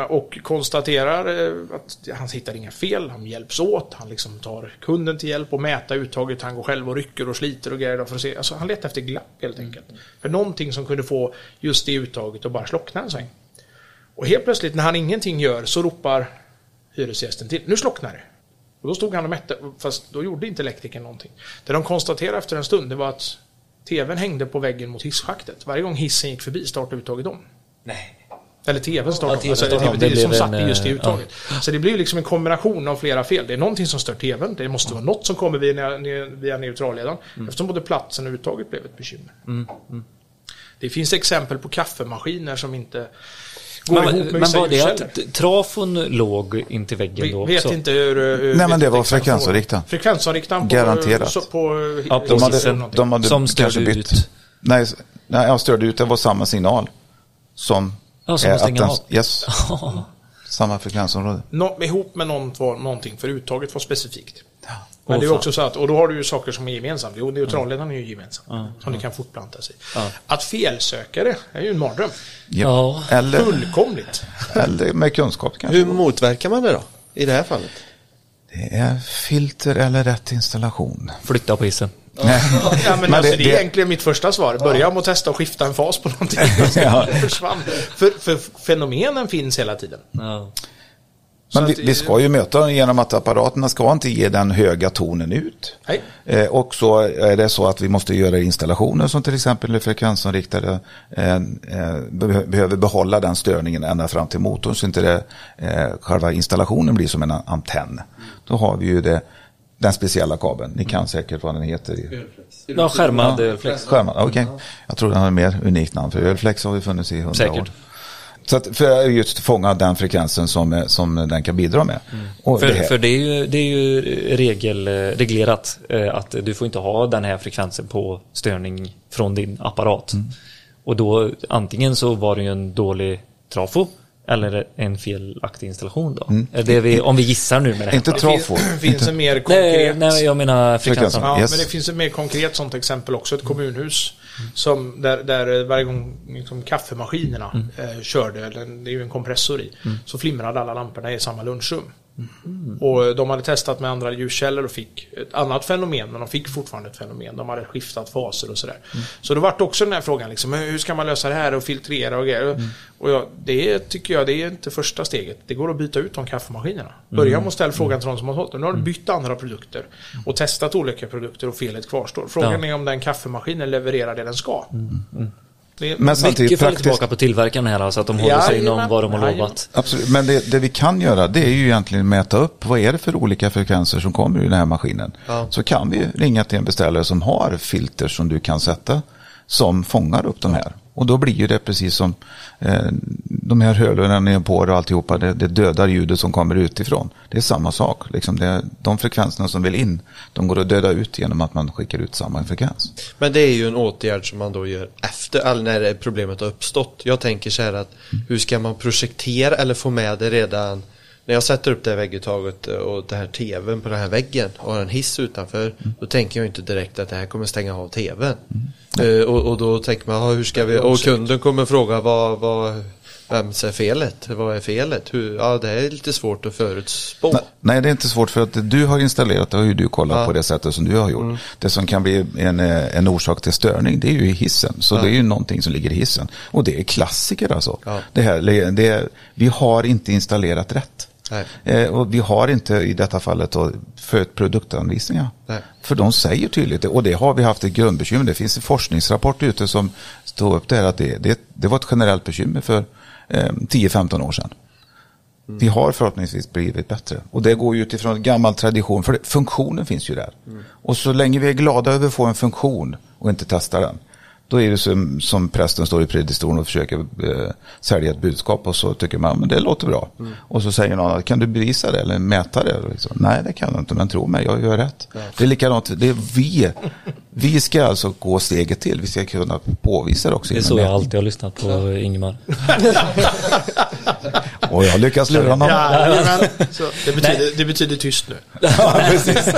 och konstaterar eh, att han hittar inga fel, han hjälps åt, han liksom tar kunden till hjälp och mäta uttaget, han går själv och rycker och sliter och grejer. För att se. Alltså, han letar efter glapp helt enkelt. För någonting som kunde få just det uttaget att bara slockna en sväng. Och helt plötsligt när han ingenting gör så ropar hyresgästen till. Nu slocknar det. Och då stod han och mätte, fast då gjorde inte elektrikern någonting. Det de konstaterade efter en stund det var att TVn hängde på väggen mot hisschaktet. Varje gång hissen gick förbi startade uttaget om. Nej. Eller TVn startade Ja, Alltså, det, Det det som satt i en, just det eh, uttaget. Så det blir liksom en kombination av flera fel. Det är någonting som stör TVn. Det måste vara något som kommer via, via neutralledaren. Mm. Eftersom både platsen och uttaget blev ett bekymmer. Det finns exempel på kaffemaskiner som inte går Men, ihop med men vissa var det att trafon låg in till väggen Vi då vet också? inte hur... hur Nej, men det var vilken frekvensavriktad. Frekvensavriktad på... Garanterat. Så på Ja, på De hade, de hade Som störde kanske bytt. ut. Nej, jag störde ut. Det var samma signal. Som, Ja, som att stänga den- av. Yes, samma frekvensområde. Nå, ihop med någon, någonting, för uttaget var specifikt. Men Åh, det är fan. också så att, och då har du ju saker som är gemensamt. Jo, neutralledaren är ju gemensam. Som det kan fortplanta sig. Att felsökare är ju en mardröm. Ja. Eller, Fullkomligt. eller med kunskap kanske. Hur motverkar man det då? I det här fallet? Det är filter eller rätt installation. Flytta på hissen. Nej. Ja, men Men alltså, det- det, är det- egentligen mitt första svar. Börja med att testa att skifta en fas på någonting. Ja. Det försvann. För, för fenomenen finns hela tiden. Ja. Men vi, vi ska ju möta genom att apparaterna ska inte ge den höga tonen ut. Nej. Eh, och så är det så att vi måste göra installationer som till exempel är frekvensomriktade eh, eh, be- behöver behålla den störningen ända fram till motorn så inte det, eh, själva installationen blir som en antenn. Då har vi ju det, den speciella kabeln. Ni kan säkert vad den heter. Ja, skärmad flex. Skärmar, okej. Jag tror den har ett mer unikt namn för ölflex har vi funnits i hundra Säkert. år. Så att för att just fånga den frekvensen som, som den kan bidra med. Och För, det för det är ju, det är ju regel, eh, reglerat eh, att du får inte ha den här frekvensen på störning från din apparat. Mm. Och då antingen så var det ju en dålig trafo eller en felaktig installation då. Är Det vi, om vi gissar nu med det här. Mm. Inte Det trafo. finns, finns en mer Nej, konkret... nej, jag menar frekvensen. Ja, Yes. men det finns ett mer konkret sånt exempel också. Ett kommunhus. Som där, där varje gång liksom, kaffemaskinerna eh, körde, eller det är ju en kompressor i, så flimrade alla lamporna i samma lunchrum. Och de hade testat med andra ljuskällor och fick ett annat fenomen, men de fick fortfarande ett fenomen. De hade skiftat faser och sådär. Så då vart också den här frågan, liksom, hur ska man lösa det här och filtrera och grejer. Och jag, det tycker jag, det är inte första steget. Det går att byta ut de kaffemaskinerna. Börja med att ställa frågan till de som har hållit. Nu har du bytt andra produkter och testat olika produkter och felet kvarstår. Frågan Ja. är om den kaffemaskinen levererar det den ska. Det, Men Mycket samtidigt faller praktiskt. tillbaka på tillverkarna här, så att de håller sig inom vad de har lovat. Absolut. Men det, det vi kan göra det är ju egentligen mäta upp vad är det för olika frekvenser som kommer ur den här maskinen. Ja. Så kan vi ringa till en beställare som har filter som du kan sätta som fångar upp de här. Och då blir ju det precis som eh, de här hörlurarna på och alltihopa, det, det dödar ljudet som kommer utifrån. Det är samma sak. Liksom det, de frekvenserna som vill in, de går att döda ut genom att man skickar ut samma frekvens. Men det är ju en åtgärd som man då gör efter, eller när problemet har uppstått. Jag tänker så här att hur ska man projektera eller få med det redan när jag sätter upp det här vägguttaget och det här tvn på den här väggen och har en hiss utanför då tänker jag inte direkt att det här kommer stänga av tvn. Eh, och, och då tänker man, ja, hur ska vi, och kunden kommer fråga vad, vad vems är felet? Vad är felet? Hur, ja, det är lite svårt att förutspå. Nej, Nej, det är inte svårt för att det du har installerat det har ju du kollat Ja. på det sättet som du har gjort. Det som kan bli en, eh, en orsak till störning det är ju hissen. Så det är ju någonting som ligger i hissen. Och det är klassiker alltså. Ja. Det här, det vi har inte installerat rätt. Eh, och vi har inte i detta fallet då, följt produktanvisningar. Nej. För de säger tydligt det. Och det har vi haft ett grundbekymmer. Det finns en forskningsrapport ute som står upp där att det, det, det var ett generellt bekymmer för eh, 10-15 år sedan. Vi har förhoppningsvis blivit bättre. Och det går ju utifrån en gammal tradition. För funktionen finns ju där. Och så länge vi är glada över att få en funktion och inte testar den. Då är det som, som prästen står i predikstolen och försöker eh, sälja ett budskap och så tycker man men det låter bra. Och så säger någon, kan du bevisa det eller mäta det? Så, Nej, det kan jag inte, men tro mig, jag gör rätt. Det är likadant, det är vi. Vi ska alltså gå steget till, vi ska kunna påvisa det också. Det är så jag alltid har lyssnat på Ingemar. Och jag lyckas lura honom. Så det, betyder, det betyder tyst nu. Ja, precis.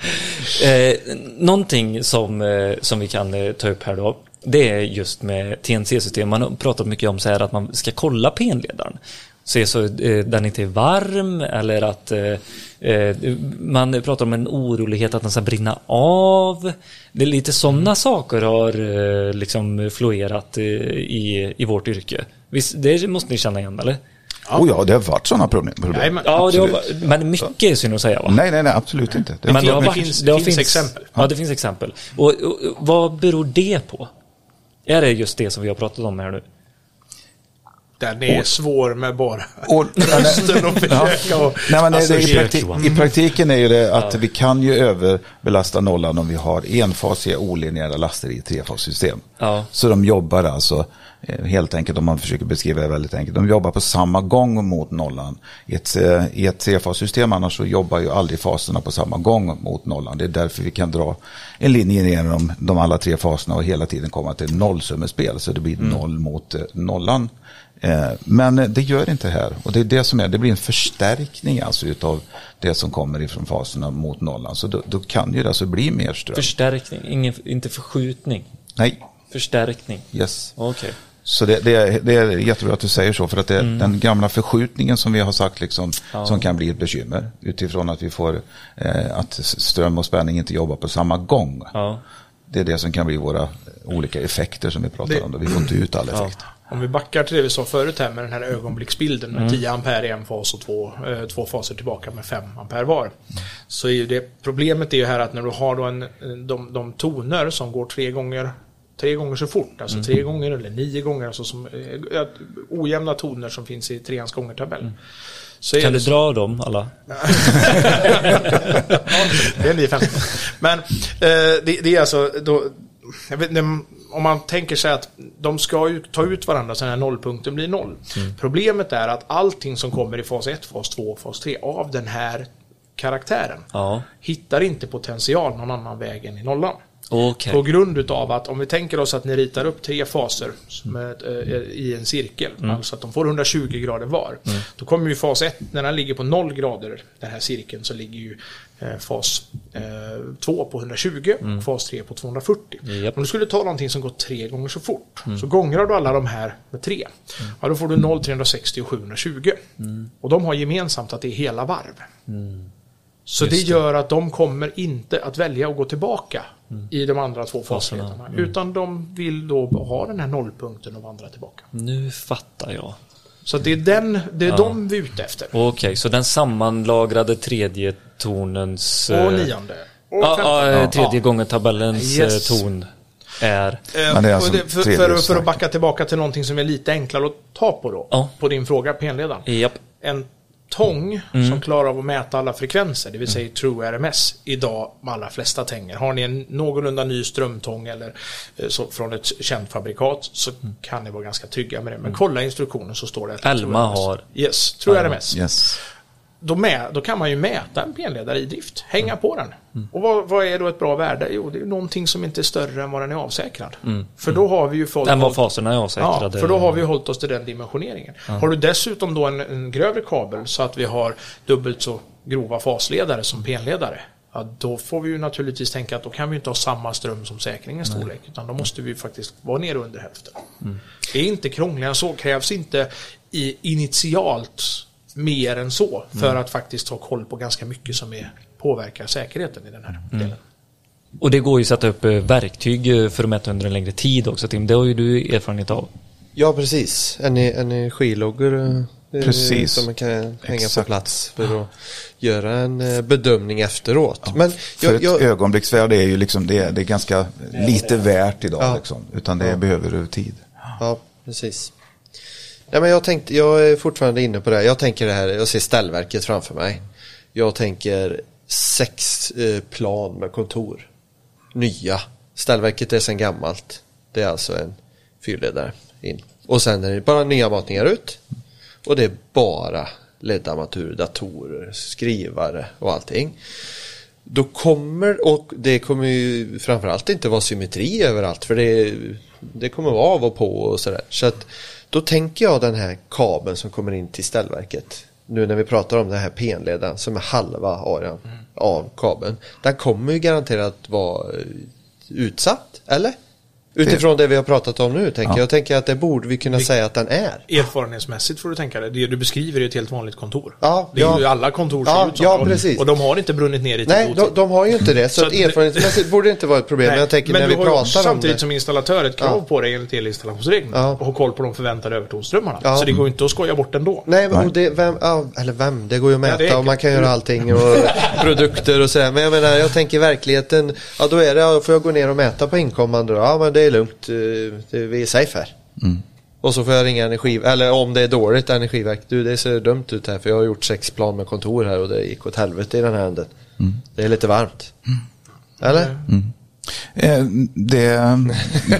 Eh, någonting som, eh, som vi kan eh, ta upp här då. Det är just med TNC-system. Man har pratat mycket om så här att man ska kolla penledaren. Se så eh, den inte är varm eller att eh, eh, man pratar om en orolighet att den ska brinna av. Det är lite sådana saker har eh, liksom florerat eh, i, i vårt yrke. Visst, det måste ni känna igen eller? Oh ja, det har varit sådana problem. problem. Jajamän. Ja, det har, men mycket är synd att säga va? Nej, nej, nej, absolut inte. Det, Men det, har varit, finns- det har finns exempel. Ja, det finns exempel. Och, och, och vad beror det på? Är det just det som vi har pratat om här nu? Den är svår med bara och, rösten och försöka och... Nej, men Alltså, det, i, försök, prakti- Johan. I praktiken är ju det att vi kan ju överbelasta nollan om vi har enfasiga olinjära laster i ett trefassystem. Ja. Så de jobbar alltså, helt enkelt om man försöker beskriva det väldigt enkelt, de jobbar på samma gång mot nollan. I ett, eh, i ett trefassystem annars så jobbar ju aldrig faserna på samma gång mot nollan. Det är därför vi kan dra en linje genom de alla tre faserna och hela tiden komma till nollsummespel. Så det blir noll mot eh, nollan. Eh, Men eh, det gör inte här. Och det är det som är, det blir en förstärkning alltså utav det som kommer ifrån faserna mot nollan. Så då, då kan ju det alltså bli mer ström. Förstärkning, ingen, inte förskjutning. Nej, Förstärkning. yes. Okej. Så det, det, är, det är jättebra att du säger så, för att det är den gamla förskjutningen som vi har sagt liksom, som kan bli ett bekymmer. Utifrån att vi får eh, att ström och spänning inte jobbar på samma gång. Ja. Det är det som kan bli våra olika effekter som vi pratar Det- om. Då. Vi får inte ut alla effekter. Om vi backar till det vi sa förut här med den här ögonblicksbilden med 10 ampere i en fas och två, eh, två faser tillbaka med 5 ampere var. Så är ju det problemet är ju här att när du har då en, de, de toner som går tre gånger Tre gånger så fort, alltså tre gånger eller nio gånger, alltså som eh, ojämna toner som finns i treans gångertabell. Så är Kan du så- dra dem alla? det är 9,15. Men eh, det, det är alltså då, vet, om man tänker sig att de ska ju ta ut varandra så den här nollpunkten blir noll. Problemet är att allting som kommer i fas 1, fas 2 och fas 3 av den här karaktären Ja. hittar inte potential någon annan väg än i nollan. Okej. På grund utav att om vi tänker oss att ni ritar upp tre faser med, eh, i en cirkel, Mm. alltså att de får 120 grader var. Då kommer ju fas 1, när den ligger på 0 grader, den här cirkeln, så ligger ju eh, fas 2 på 120 och fas 3 på 240. Mm. Japp. Mm. Om du skulle ta någonting som går tre gånger så fort, så gångrar du alla de här med 3. Ja, då får du 0, 360 och 720. Mm. Och de har gemensamt att det är hela varv. Så det, gör att de kommer inte att välja att gå tillbaka i de andra två Faserna. fasledarna. Utan de vill då ha den här nollpunkten och vandra tillbaka. Nu fattar jag. Så det är, den, det är de vi är ute efter. Okej, så den sammanlagrade tredje tonens... Och eh, nionde. Och Ja, femtonde. ja, tredje Ja. gången tabellens Yes. eh, ton är... Men det är alltså det, för, för, för att backa tillbaka till någonting som är lite enklare att ta på då. Ja. På din fråga, penledaren. Japp. En tång Mm. som klarar av att mäta alla frekvenser, det vill säga True RMS, idag med allra flesta tänger. Har ni en någorlunda ny strömtång eller eh, så, från ett känt fabrikat så kan ni vara ganska trygga med det. Men kolla instruktionen så står det att Mm. RMS. har- Yes, True. RMS. Yes. Då, med, då kan man ju mäta en penledare i drift, hänga på den. Och vad, vad är då ett bra värde? Jo, det är någonting som inte är större än vad den är avsäkrad. För då har vi ju fått... Den var faserna är Ja, avsäkrade. för då har vi hållit oss till den dimensioneringen. Har du dessutom då en, en grövre kabel så att vi har dubbelt så grova fasledare som penledare. Ja, då får vi ju naturligtvis tänka att då kan vi inte ha samma ström som säkringens storlek. Utan då måste vi faktiskt vara nere under hälften. Det är inte krångligare än så. Krävs inte i, initialt mer än så. För att faktiskt ha koll på ganska mycket som är, påverkar säkerheten i den här delen. Och det går ju att sätta upp eh, verktyg eh, för att mäta under en längre tid också Tim. Det har ju du erfarenhet av. Ja, precis. Ener- Energiloggar eh, Precis. som man kan hänga på Exakt. plats för att göra en bedömning efteråt. Men För jag, ett jag, ögonblicksvärde är ju liksom, det är, det är ganska lite värt idag. Ja. Liksom, utan det behöver över tid. Ja, precis. Nej, men jag, tänkte, jag är fortfarande inne på det här. Jag tänker det här, jag ser ställverket framför mig. Jag tänker sex eh, plan med kontor. Nya Ställverket är sedan gammalt. Det är alltså en fyrledare in. Och sen är det bara nya matningar ut. Och det är bara LED-armatur, datorer, skrivare och allting. Då kommer, och det kommer ju framförallt inte vara symmetri överallt för det, det kommer vara av och på och sådär. Så att då tänker jag den här kabeln som kommer in till ställverket. Nu när vi pratar om den här PN-ledaren som är halva arean av kabeln. Den kommer ju garanterat vara utsatt, eller? Utifrån det vi har pratat om nu tänker Ja. jag. Tänker att det borde vi kunna säga att den är. Erfarenhetsmässigt får du tänka dig. Det du beskriver är ett helt vanligt kontor. Ja, det är ja. ju alla kontor ser Ja, ut som ja, och- precis. Och de har inte brunnit ner i Nej, tid. de, de har ju inte det. Så, Så erfarenhetsmässigt borde det inte vara ett problem. Men jag tänker när du vi pratar om samtidigt det. som installatör ett krav Ja. på dig enligt elinstallationsreglerna. Ja. Och ha koll på de förväntade övertonströmmarna. Ja. Så det går ju inte att skoja bort ändå. Nej, men och det, vem, ja, eller vem, det går ju att Ja, mäta det är- och man kan göra allting och produkter och sådär. Men jag menar, jag tänker i verkligheten, ja då är det, ja, får jag gå ner och mäta på inkommande då? Ja men det är lugnt, eh, det, vi är safe här. Och så får jag ringa energi, eller om det är dåligt energiverk, du det ser dumt ut här för jag har gjort sex plan med kontor här och det gick åt helvete i den här änden. Det är lite varmt. Eller? Eh, Det,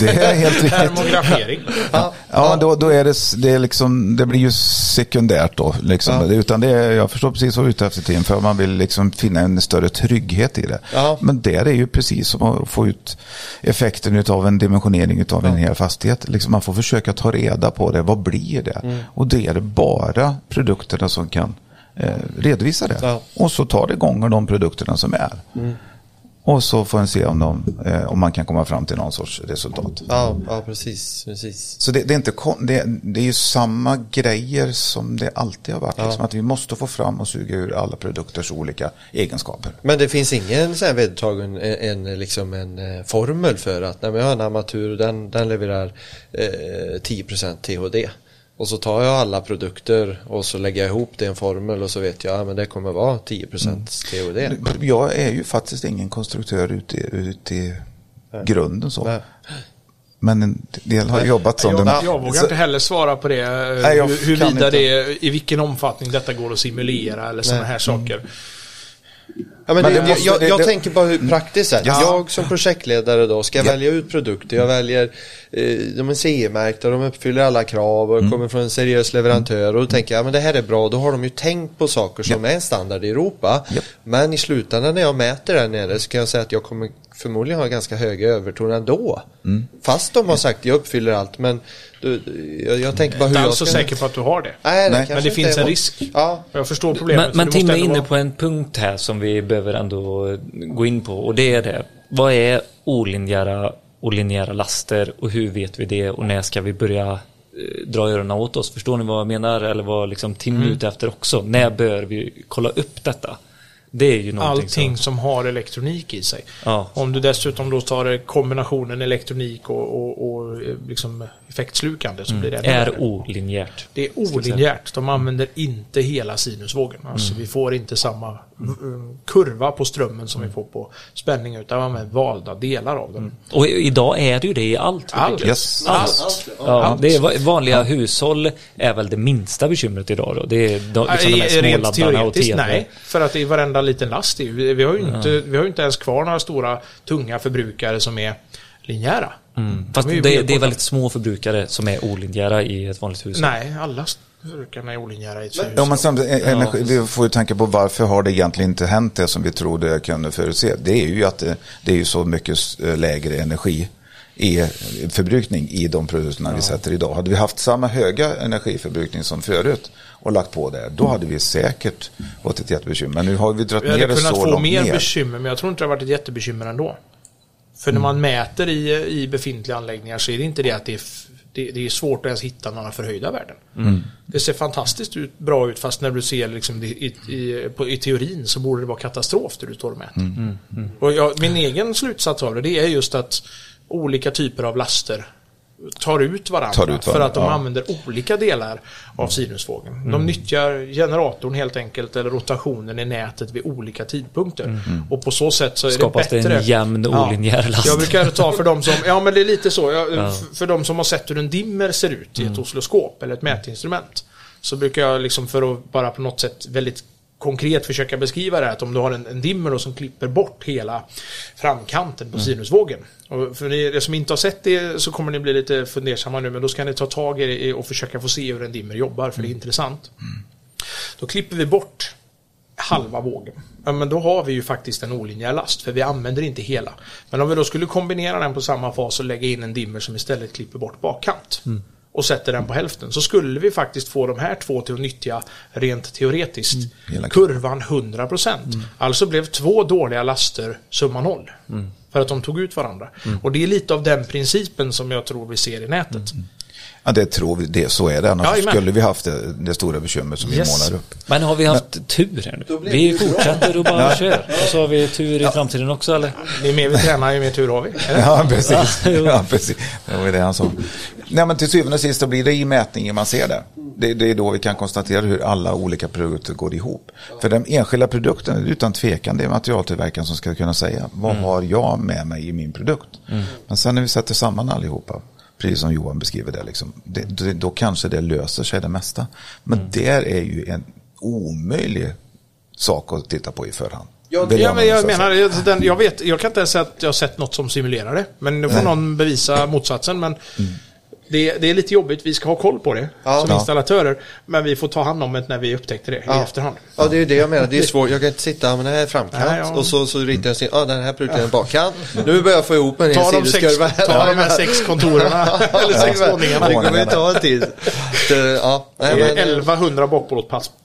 det är helt riktigt. Termografering. Ja, Ja, då, då är det, det, är liksom, det blir ju sekundärt då. Liksom. Ja. Utan det är, jag förstår precis vad du är ute efter Tim, för man vill liksom finna en större trygghet i det. Ja. Men det är ju precis som att få ut effekten av en dimensionering av en hel fastighet. Liksom man får försöka ta reda på det, vad blir det? Mm. Och det är det bara produkterna som kan eh, redovisa det. Och så tar det gånger de produkterna som är. Och så får en se om, de, eh, om man kan komma fram till någon sorts resultat. ja, ja precis, precis. Så det, det, är inte, det, det är ju samma grejer som det alltid har varit. Liksom att vi måste få fram och suga ur alla produkters olika egenskaper. Men det finns ingen så här vedertagen en, en, liksom en eh, formel för att när vi har en armatur den, den levererar eh, 10% THD. Och så tar jag alla produkter och så lägger jag ihop det i en formel och så vet jag att men det kommer vara 10% THD. Jag är ju faktiskt ingen konstruktör ute ute i grunden så. Nej. Men en del har jobbat som Jag, det. jag vågar Så- inte heller svara på det. eh, Nej, hur, huruvida det är, i vilken omfattning detta går att simulera eller sådana Nej. här saker. Ja, men Men det, det måste- jag, det- jag tänker bara hur praktiskt är. Ja. Jag som projektledare då ska Ja. välja ut produkter. Jag väljer, eh, de är CE-märkta, de uppfyller alla krav och Mm. kommer från en seriös leverantör. Och då tänker jag, ja men det här är bra. Då har de ju tänkt på saker som är en standard i Europa. Ja. Men i slutändan när jag mäter där nere så kan jag säga att jag kommer förmodligen ha ganska höga överton ändå. Mm. Fast de har sagt jag uppfyller allt. Men du, jag, jag tänker bara hur Jag är jag alls så ska... säker på att du har det. Nej, Nej. kanske Men det inte finns är en risk. Ja, Jag förstår problemet. Men, så men det Tim är inne vara- på en punkt här som vi behöver ändå gå in på och det är det. Vad är olinjära och linjära laster och hur vet vi det och när ska vi börja eh, dra öronen åt oss? Förstår ni vad jag menar? Eller vad liksom Tim Mm. är ute efter också? När bör vi kolla upp detta? Det är ju Allting som... som har elektronik i sig. Ja. Om du dessutom då tar kombinationen elektronik och, och, och eh, liksom effektslukande så blir det Är olinjärt. Det är olinjärt. De använder inte hela sinusvågen. Alltså vi får inte samma mm, kurva på strömmen som vi får på spänning utan man använder valda delar av den. Och i- idag är det ju det i allt. Allt. Yes. Allt. Ja, det är va- vanliga hushåll är väl det minsta bekymret idag då. Det är de, liksom de här Rent och teoretiskt nej. För att i varenda liten last, vi vi har ju inte, vi har ju inte ens kvar några stora tunga förbrukare som är linjära. Fast De är det, det är väldigt små förbrukare som är olinjära i ett vanligt hus. Nej, alla förbrukarna är olinjära i ett hus. Ja, men samtidigt, e- energi, vi får ju tänka på varför har det egentligen inte hänt det som vi trodde kunde förutse. Det är ju att det, det är ju så mycket eh, lägre energi i förbrukning i de produkterna vi sätter idag. Hade vi haft samma höga energiförbrukning som förut och lagt på det, då hade vi säkert fått ett jättebekymmer. Men nu har vi dragit Vi hade ner det kunnat så få långt mer ner. bekymmer, men jag tror inte det har varit ett jättebekymmer ändå. För Mm. när man mäter i, i befintliga anläggningar så är det inte det att det är, det, det är svårt att ens hitta några förhöjda värden. Mm. Det ser fantastiskt ut, bra ut fast när du ser liksom i, i, på, i teorin så borde det vara katastrof det du står och mäter. Mm. Och jag, min egen slutsats av det, det är just att olika typer av laster tar ut varandra, Tar ut för varandra, att de ja. använder olika delar av sinusvågen. De nyttjar generatorn helt enkelt eller rotationen i nätet vid olika tidpunkter. Och på så sätt så är Skapas det det bättre. en jämn, olinjär last. Jag brukar ta för de som, ja men det är lite så, jag, f- för de som har sett hur en dimmer ser ut i ett oscilloskop eller ett mätinstrument. Så brukar jag liksom för att bara på något sätt väldigt konkret försöka beskriva det här, att om du har en, en dimmer som klipper bort hela framkanten på sinusvågen. Och för er som inte har sett det så kommer ni bli lite fundersamma nu, men då ska ni ta tag i det och försöka få se hur en dimmer jobbar, för det är intressant. Då klipper vi bort halva vågen. Ja, men då har vi ju faktiskt en olinjär last, för vi använder inte hela. Men om vi då skulle kombinera den på samma fas och lägga in en dimmer som istället klipper bort bakkant och sätter den på hälften så skulle vi faktiskt få de här två till att nyttja rent teoretiskt Hela kurvan 100%. Alltså blev två dåliga laster summa noll. För att de tog ut varandra. Och det är lite av den principen som jag tror vi ser i nätet. Ja, det tror vi, det, så är det. Annars Jajamän. skulle vi haft det, det stora bekymmer som Yes. vi målar upp. Men har vi haft tur här nu? Vi fortsätter och bara kör. Och så har vi tur i framtiden också eller? Ju mer vi tränar, ju mer tur har vi. Ja, precis. Ja, precis. Det var det han sa. Nej, men till syvende och sist då blir det i mätningen man ser det. det. Det är då vi kan konstatera hur alla olika produkter går ihop. För den enskilda produkten är utan tvekan det är materialtillverkaren som ska kunna säga vad har jag med mig i min produkt. Men sen när vi sätter samman allihopa, precis som Johan beskriver det, liksom, det, det då kanske det löser sig det mesta. Men där är ju en omöjlig sak att titta på i förhand. Vill Ja, men jag menar, jag- den, jag, vet, jag kan inte ens säga att jag har sett något som simulerar det. Men nu får Nej. någon bevisa motsatsen. Men det, det är lite jobbigt, vi ska ha koll på det Ja. som installatörer. Men vi får ta hand om det när vi upptäckte det i Ja. efterhand. Ja, det är ju det jag menar. Det är svårt. Jag kan inte sitta med den här är framkant Nej, ja. och så, så ritar jag sin, ja den här produkten är bakkant. Nu börjar jag få ihop en hel sidoskurva. ta de här sex kontorerna, eller sex våningarna. Det kommer ta en tid. Så, ja, nej, Det men, eh, 1100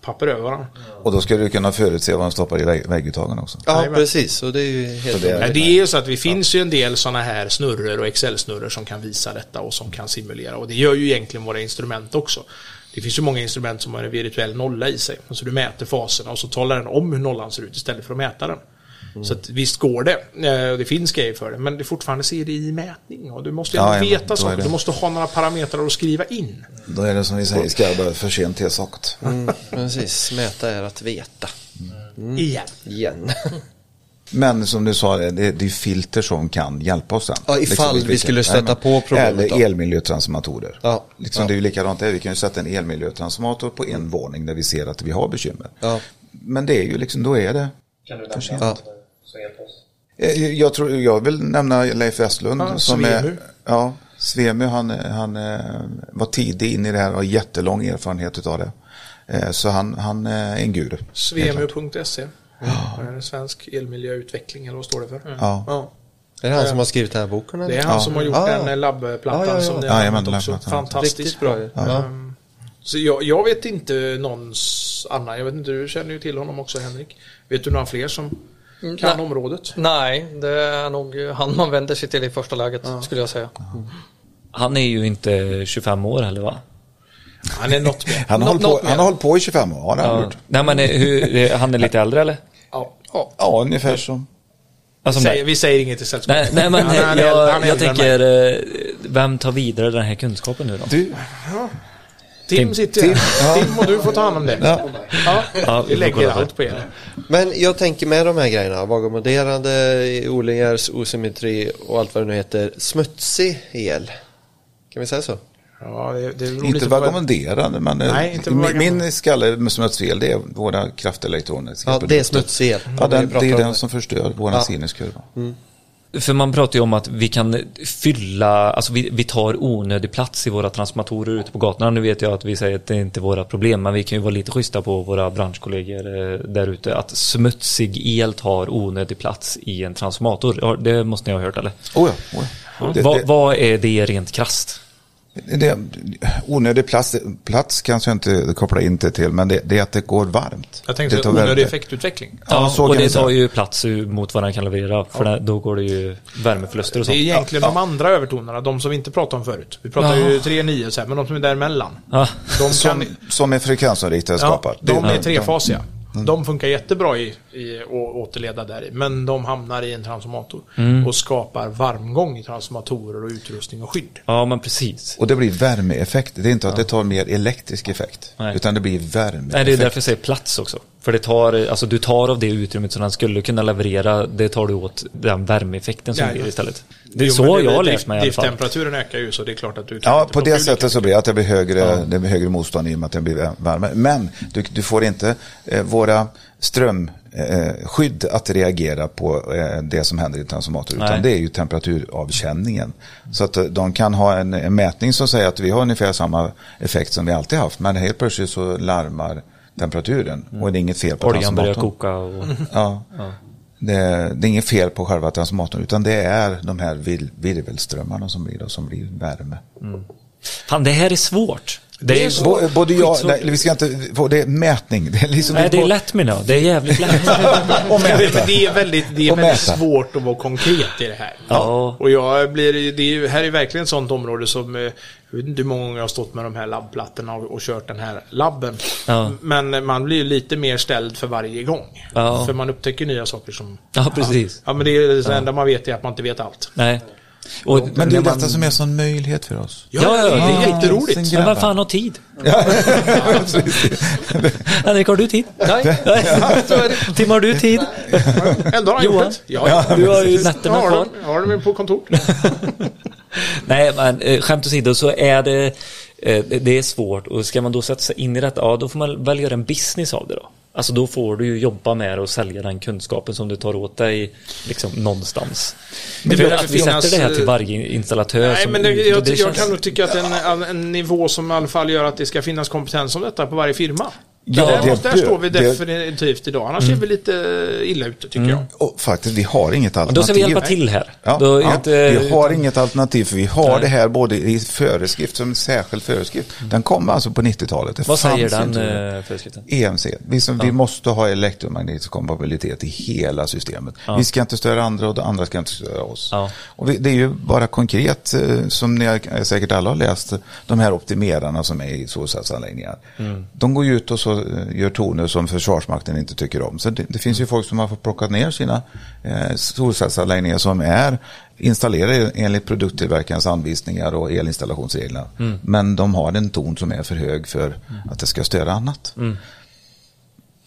bakplåtspapper över varandra. Och då ska du kunna förutse vad de stoppar i vägg- vägguttagen också. ja, Jajamän. precis. Och det är ju helt det är- det är ju så att det finns ju en del sådana här snurror och Excel-snurror som kan visa detta och som kan simulera. Och det gör ju egentligen våra instrument också. Det finns ju många instrument som har en virtuell nolla i sig. Alltså du mäter faserna och så talar den om hur nollan ser ut istället för att mäta den. Så att visst går det. Eh, och Det finns grejer för det. Men det fortfarande ser det i mätning. Och du måste ju Ja, ändå ja, veta är saker. Du måste ha några parametrar att skriva in. Då är det som vi säger, ska jag bara för sent till saket. Mm, precis. Mäta är att veta. Igen. Igen. Men som du sa, det, det är filter som kan hjälpa oss sen. Ja, ifall vi skulle stöta på problemet. Eller elmiljötransformatorer. Ja. Liksom Ja. Det är ju likadant där, vi kan ju sätta en elmiljötransformator på en våning där vi ser att vi har bekymmer. Ja. Men det är ju liksom, då är det Kan du sent. Ja. Eh, Jag, tror, jag vill nämna Leif Westlund Ja, som Svemu. är, ja, Svemu, han, han eh, var tidig in i det här och har jättelång erfarenhet av det. Eh, Så han, han är en guru. Svemu.se. En Svensk elmiljöutveckling eller vad står det för? Ja. Ja. Är det han som har skrivit den här boken? eller? Det är han Ja. som har gjort Ah. den labbplattan Ja, ja, ja. som ni Ja, har använt också. Fantastiskt Riktigt bra. Ja. Ehm, Så jag, jag vet inte någons annan, jag vet inte, du känner ju till honom också Henrik. Vet du några fler som kan Nej. området? Nej, det är nog han man vänder sig till i första läget skulle jag säga. Han är ju inte 25 år heller va? Han är något mer. Han har, hållit på, han har hållit på i 25 år. har han Ja. Nej men eh, hur, eh, han är lite äldre eller? Ja. Ja, ungefär som. Alltså, Säger, vi säger inget till sällskapet. nej, nej men Han är- jag, jag än tänker, eh, vem tar vidare den här kunskapen nu då? Du, Tim, Tim. sitter Tim, här. Tim och du får ta hand om det. Ja. Ja. Ja, vi lägger allt på er. Men jag tänker med de här grejerna, vagomoderande, odlingar, osymmetri och allt vad det nu heter. Smutsig el. Kan vi säga så? Ja, det, det inte vagomenderande, men eh, Nej, inte min, min skalle med smutsfel, det är våra kraftelektroniska Ja, det är smutsig el. Ja, den, det är den som förstör vår Ja. sinuskurva. För man pratar ju om att vi kan fylla, alltså vi, vi tar onödig plats i våra transformatorer ute på gatorna. Nu vet jag att vi säger att det inte är våra problem, men vi kan ju vara lite schyssta på våra branschkollegor eh, där ute. Att smutsig el tar onödig plats i en transformator. Det måste ni ha hört eller? Oh ja, oh ja. Det, vad, det, vad är det rent krasst? Det, onödig plats, plats kanske jag inte koppla in det till, men det, det är att det går varmt. Jag tänkte det tar onödig väldigt- effektutveckling. Ja, så och det tar ju plats mot vad den kan leverera. För det, då går det ju värmeförluster och Det är sånt. egentligen de andra övertonerna, de som vi inte pratade om förut. Vi pratar ju 3 9 så här, men de som är däremellan. Ja. De kan, Som, som är frekvensinriktade ja, skapar. de är trefasiga. De funkar jättebra i, i att återleda där i, men de hamnar i en transformator och skapar varmgång i transformatorer och utrustning och skydd. ja, men precis. Och det blir värmeeffekt. Det är inte att det tar mer elektrisk effekt. Nej. Utan det blir värmeeffekt. Nej, det är därför jag säger plats också. För det tar, alltså du tar av det utrymmet som den skulle kunna leverera, det tar du åt den värmeeffekten som Ja, blir ja. istället. Det är Jo, så jag har läst mig i alla fall. Drifttemperaturen ökar ju så det är klart att du kan Ja, på det sättet så blir det att det blir högre, det blir högre motstånd i och med att det blir varmare. Men du, du får inte eh, våra strömskydd att reagera på eh, det som händer i en transformator. Nej. Utan det är ju temperaturavkänningen. Så att eh, de kan ha en, en mätning som säger att vi har ungefär samma effekt som vi alltid haft. Men helt plötsligt så larmar temperaturen. Och det är inget fel på Oljan börjar transformatorn. koka och... Ja. Det, det är inget fel på själva transformatorn utan det är de här vir, virvelströmmarna som blir, då, som blir värme. Fan, det här är svårt. Det är, Bo- Både jag, nej, vi ska inte få det är mätning. Det är liksom Nej, det är lätt menar jag. Det är jävligt lätt. Och Men mäta. det är väldigt, det är Och väldigt mäta. svårt att vara konkret i det här. Ja. Och jag blir, det är, här är verkligen ett sånt område som, eh, jag vet inte hur många gånger jag har stått med de här labbplattorna och, och kört den här labben. Ja. Men man blir ju lite mer ställd för varje gång. Ja. För man upptäcker nya saker som... Ja, precis. Ja, men det är det enda man vet är att man inte vet allt. Nej. Och Men det är ju man- detta som är en sån möjlighet för oss. Ja, Ja, ja, det är ja. jätteroligt. Men vem fan har tid? Henrik, har du tid? Nej. Tim, har du tid? Ändå har han Johan? gjort det. Ja, ja. Du har ju nätterna kvar. jag har dem på kontor. Nej, men eh, skämt åsido så är det, eh, det- det är svårt och ska man då sätta sig in i detta, ja då får man väl göra en business av det då. Alltså då får du ju jobba med det och sälja den kunskapen som du tar åt dig liksom någonstans. Det Men behöver att vi finnas, sätter det här till varje installatör. Nej, men det, jag, det jag känns- kan nog tycka att en, en nivå som i alla fall gör att det ska finnas kompetens om detta på varje firma. Ja, där, det- måste, där står vi det- definitivt idag. Annars är vi lite illa ute tycker jag. Och faktiskt, vi har inget Och alternativ. då ska vi hjälpa till här. Ja, ja, inte- vi har inget alternativ för vi har Nej. det här både i föreskrift som en särskild föreskrift. Den kom alltså på 90-talet. Det Vad säger den eh, föreskriften? EMC. Vi, som, vi måste ha elektromagnetisk kompatibilitet i hela systemet. Ja. Vi ska inte störa andra och andra ska inte störa oss. Ja. Och vi, det är ju bara konkret, eh, som ni har- säkert alla har läst, de här optimerarna som är i solcellsanläggningar. Mm. De går ju ut och så eh, gör toner som Försvarsmakten inte tycker om. Så det, det finns ju folk som har fått plocka ner sina eh, solcellsanläggningar som är installerade enligt produkttillverkarens anvisningar och elinstallationsreglerna. Mm. Men de har en ton som är för hög för att det ska störa annat.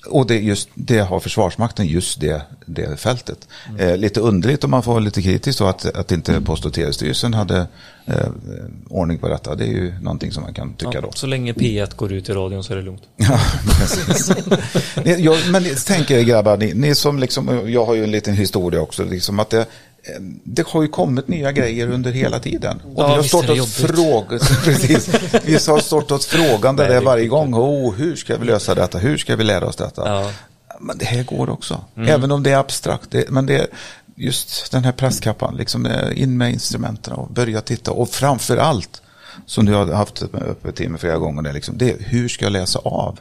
Och det, just, det har Försvarsmakten just det, det fältet. Eh, lite underligt om man får vara lite kritisk då att, att inte Post och telestyrelsen hade eh, ordning på detta. Det är ju någonting som man kan tycka då. Ja, så länge P1 går ut i radion så är det lugnt. Ja, precis. Ni- jag, men tänk er grabbar, ni, ni som liksom, jag har ju en liten historia också, liksom att det, det har ju kommit nya grejer under hela tiden. Och Ja, vi har stått oss frågor, precis. Vi har stått oss frågande Nej, där varje gång. Oh, hur ska vi lösa detta? Hur ska vi lära oss detta? Ja. Mm. Men det här går också. Även om det är abstrakt. Det, men det just den här presskappan, liksom är in med instrumenten och börja titta. Och framför allt, som du har haft uppe till mig flera gånger, det liksom, det är hur ska jag läsa av?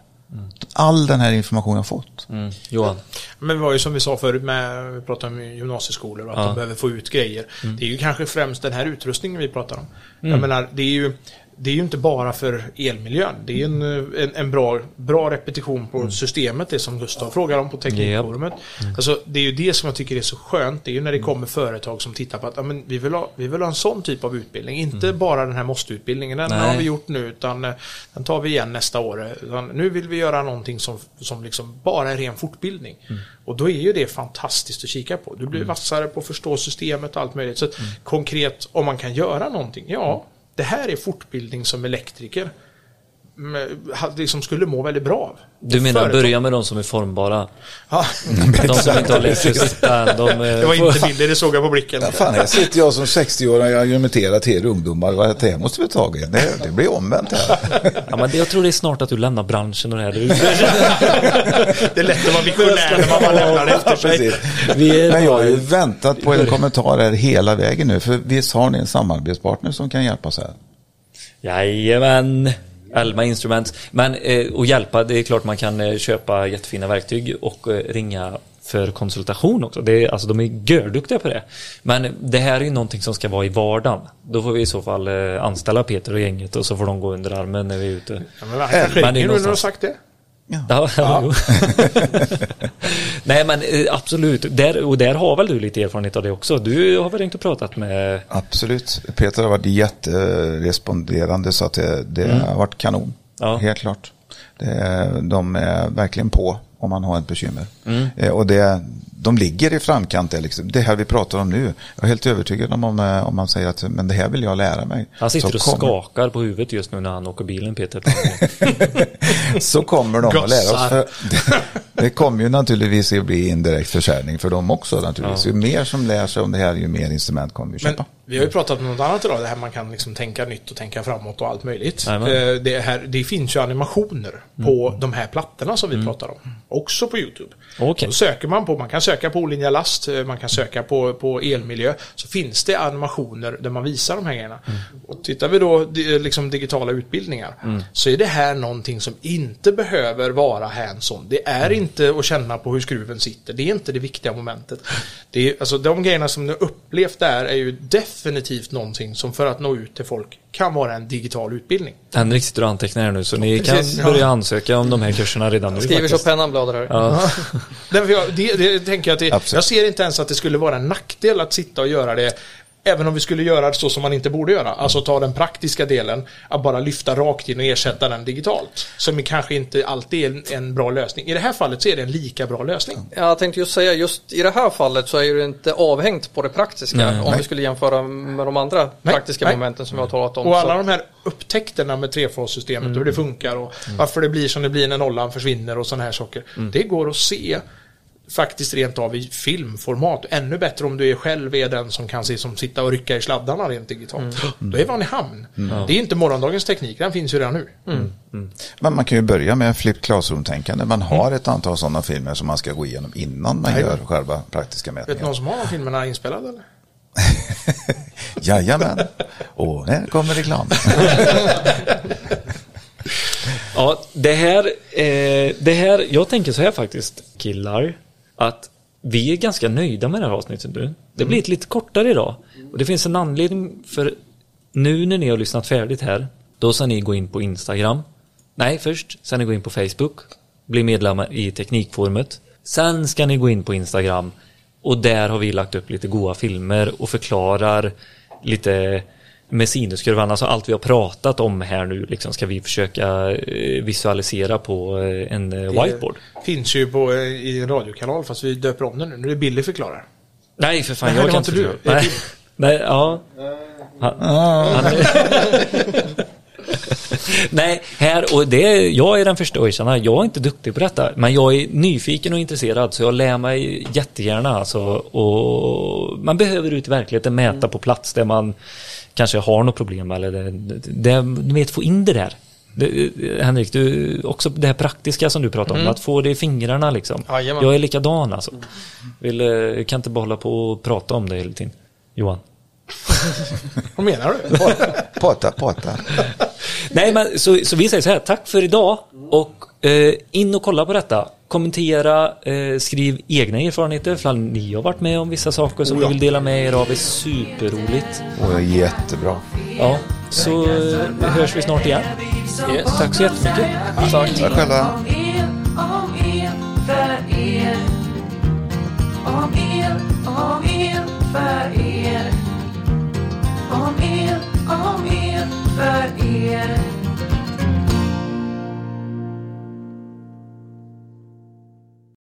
All den här informationen har fått. Mm. Johan? Men det var ju som vi sa förut med, vi pratade om gymnasieskolor och att Ja. de behöver få ut grejer. Det är ju kanske främst den här utrustningen vi pratar om. Jag menar, det är ju det är ju inte bara för elmiljön. Det är en, en, en bra, bra repetition på systemet, det som Gustav frågar om på Teknikforumet. Alltså, det är ju det som jag tycker är så skönt. Det är ju när det kommer företag som tittar på att men vi, vill ha, vi vill ha en sån typ av utbildning. Inte bara den här måste-utbildningen. Den Nej. har vi gjort nu, utan eh, den tar vi igen nästa år. Utan nu vill vi göra någonting som, som liksom bara är ren fortbildning. Och då är ju det fantastiskt att kika på. Du blir vassare på att förstå systemet och allt möjligt. Så konkret, om man kan göra någonting, ja, det här är fortbildning som elektriker liksom skulle må väldigt bra av. Du menar Företag- börja med de som är formbara? Ja, De som inte har sig sitta, de... eh, det var inte bilder, det såg jag på blicken. Ja, fan, här sitter jag som 60-åring och argumenterar till er ungdomar. Vad- Det här måste vi ta tag i. Det, det blir omvänt här. Ja, men det, jag tror det är snart att du lämnar branschen och det här. Det är lätt att vara visionär när man lämnar efter sig. Precis. vi är Men jag har ju väntat på en kommentar här hela vägen nu. För visst har ni en samarbetspartner som kan hjälpa oss här? Jajamän. Elma Instruments. Men eh, och hjälpa, det är klart man kan eh, köpa jättefina verktyg och eh, ringa för konsultation också. Det är, alltså de är görduktiga på det. Men det här är ju någonting som ska vara i vardagen. Då får vi i så fall eh, anställa Peter och gänget och så får de gå under armen när vi är ute. Ja, men han kanske ringer nu när du har sagt det. Ja, ja. jo. Nej men eh, absolut, där, och där har väl du lite erfarenhet av det också. Du har väl och pratat med Absolut. Peter har varit jätteresponderande så att det, det har varit kanon. Ja. Helt klart. Det, de är verkligen på om man har ett bekymmer. Mm. Eh, och det, de ligger i framkant. Det, liksom, det här vi pratar om nu. Jag är helt övertygad om om, eh, om man säger att men det här vill jag lära mig. Han sitter så och kommer, skakar på huvudet just nu när han åker bilen Peter. Så kommer de att lära oss. Gossar. För det, det kommer ju naturligtvis att bli indirekt försäljning för dem också naturligtvis. Ju mer som lär sig om det här ju mer instrument kommer vi Men köpa. Vi har ju pratat om något annat idag, det här man kan liksom tänka nytt och tänka framåt och allt möjligt. Eh, Det, här, det finns ju animationer på de här plattorna som vi pratar om. Också på YouTube. Okej. Då söker man på, man kan söka på olinjad last, eh, man kan söka på, på elmiljö. Så finns det animationer där man visar de här grejerna. Och tittar vi då di- liksom digitala utbildningar så är det här någonting som inte behöver vara hands-on. Det är inte att känna på hur skruven sitter. Det är inte det viktiga momentet. Det är, alltså, de grejerna som har upplevt där är ju definitivt någonting som för att nå ut till folk kan vara en digital utbildning. Henrik sitter och antecknar här nu så ni Precis, kan ja. börja ansöka om de här kurserna redan nu Skriver så faktiskt. pennan blöder här. Ja. Jag, det, det tänker jag att det, jag ser inte ens att det skulle vara en nackdel att sitta och göra det Även om vi skulle göra det så som man inte borde göra. Alltså ta den praktiska delen, att bara lyfta rakt in och ersätta den digitalt. Som kanske inte alltid är en, bra lösning. I det här fallet så är det en lika bra lösning. Jag tänkte just säga, just i det här fallet så är det inte avhängt på det praktiska. Nej. om vi skulle jämföra med de andra Nej, praktiska nej. momenten som vi har talat om. Och Så- alla de här upptäckterna med trefassystemet och hur det funkar och varför det blir som det blir när nollan försvinner och sådana här saker. Det går att se faktiskt rent av i filmformat. Ännu bättre om du är själv är den som kan se som sitta och rycka i sladdarna rent digitalt. Då är man i hamn. Det är inte morgondagens teknik, den finns ju redan nu. Men man kan ju börja med flip classroom-tänkande. Man har ett antal sådana filmer som man ska gå igenom innan man Nej. gör själva praktiska Vet du mätningar. någon som har de filmerna inspelade eller? Jajamän. Och här kommer reklam. Ja, det här, eh, det här, jag tänker så här faktiskt, killar, att vi är ganska nöjda med det här avsnittet nu. Det blir ett lite kortare idag. Och det finns en anledning för nu när ni har lyssnat färdigt här, då ska ni gå in på Instagram. Nej, först ska ni gå in på Facebook, bli medlemmar i Teknikforumet. Sen ska ni gå in på Instagram och där har vi lagt upp lite goa filmer och förklarar lite med sinuskurvan, alltså allt vi har pratat om här nu liksom ska vi försöka eh, visualisera på eh, en eh, whiteboard. Det finns ju på, i en radiokanal fast vi döper om den nu. Nu är det Billy förklarar. Nej för fan, Nej, jag kan inte du. Nej, nej, ja. Han, han, Nej, här och det, jag är den första att erkänna, jag är inte duktig på detta. Men jag är nyfiken och intresserad så jag lär mig jättegärna. Alltså, och man behöver ut i verkligheten mäta på plats där man kanske har något problem eller det, det, du vet, få in det där. Det, Henrik, du, också det här praktiska som du pratar om, att få det i fingrarna liksom. Jajamän. Jag är likadan alltså. Vill, eh, kan inte bara hålla på och prata om det hela tiden. Johan. Vad menar du? Pata, pata. Nej, men så, så vi säger så här, tack för idag och eh, in och kolla på detta. Kommentera, eh, skriv egna erfarenheter ifall ni har varit med om vissa saker som ni vill dela med er av är superroligt. Och jättebra. Ja, så eh, hörs vi snart igen. Yes. Tack så jättemycket. Tack själva. Er, er, er. Om er, om er, för er. Om er, om er, för er.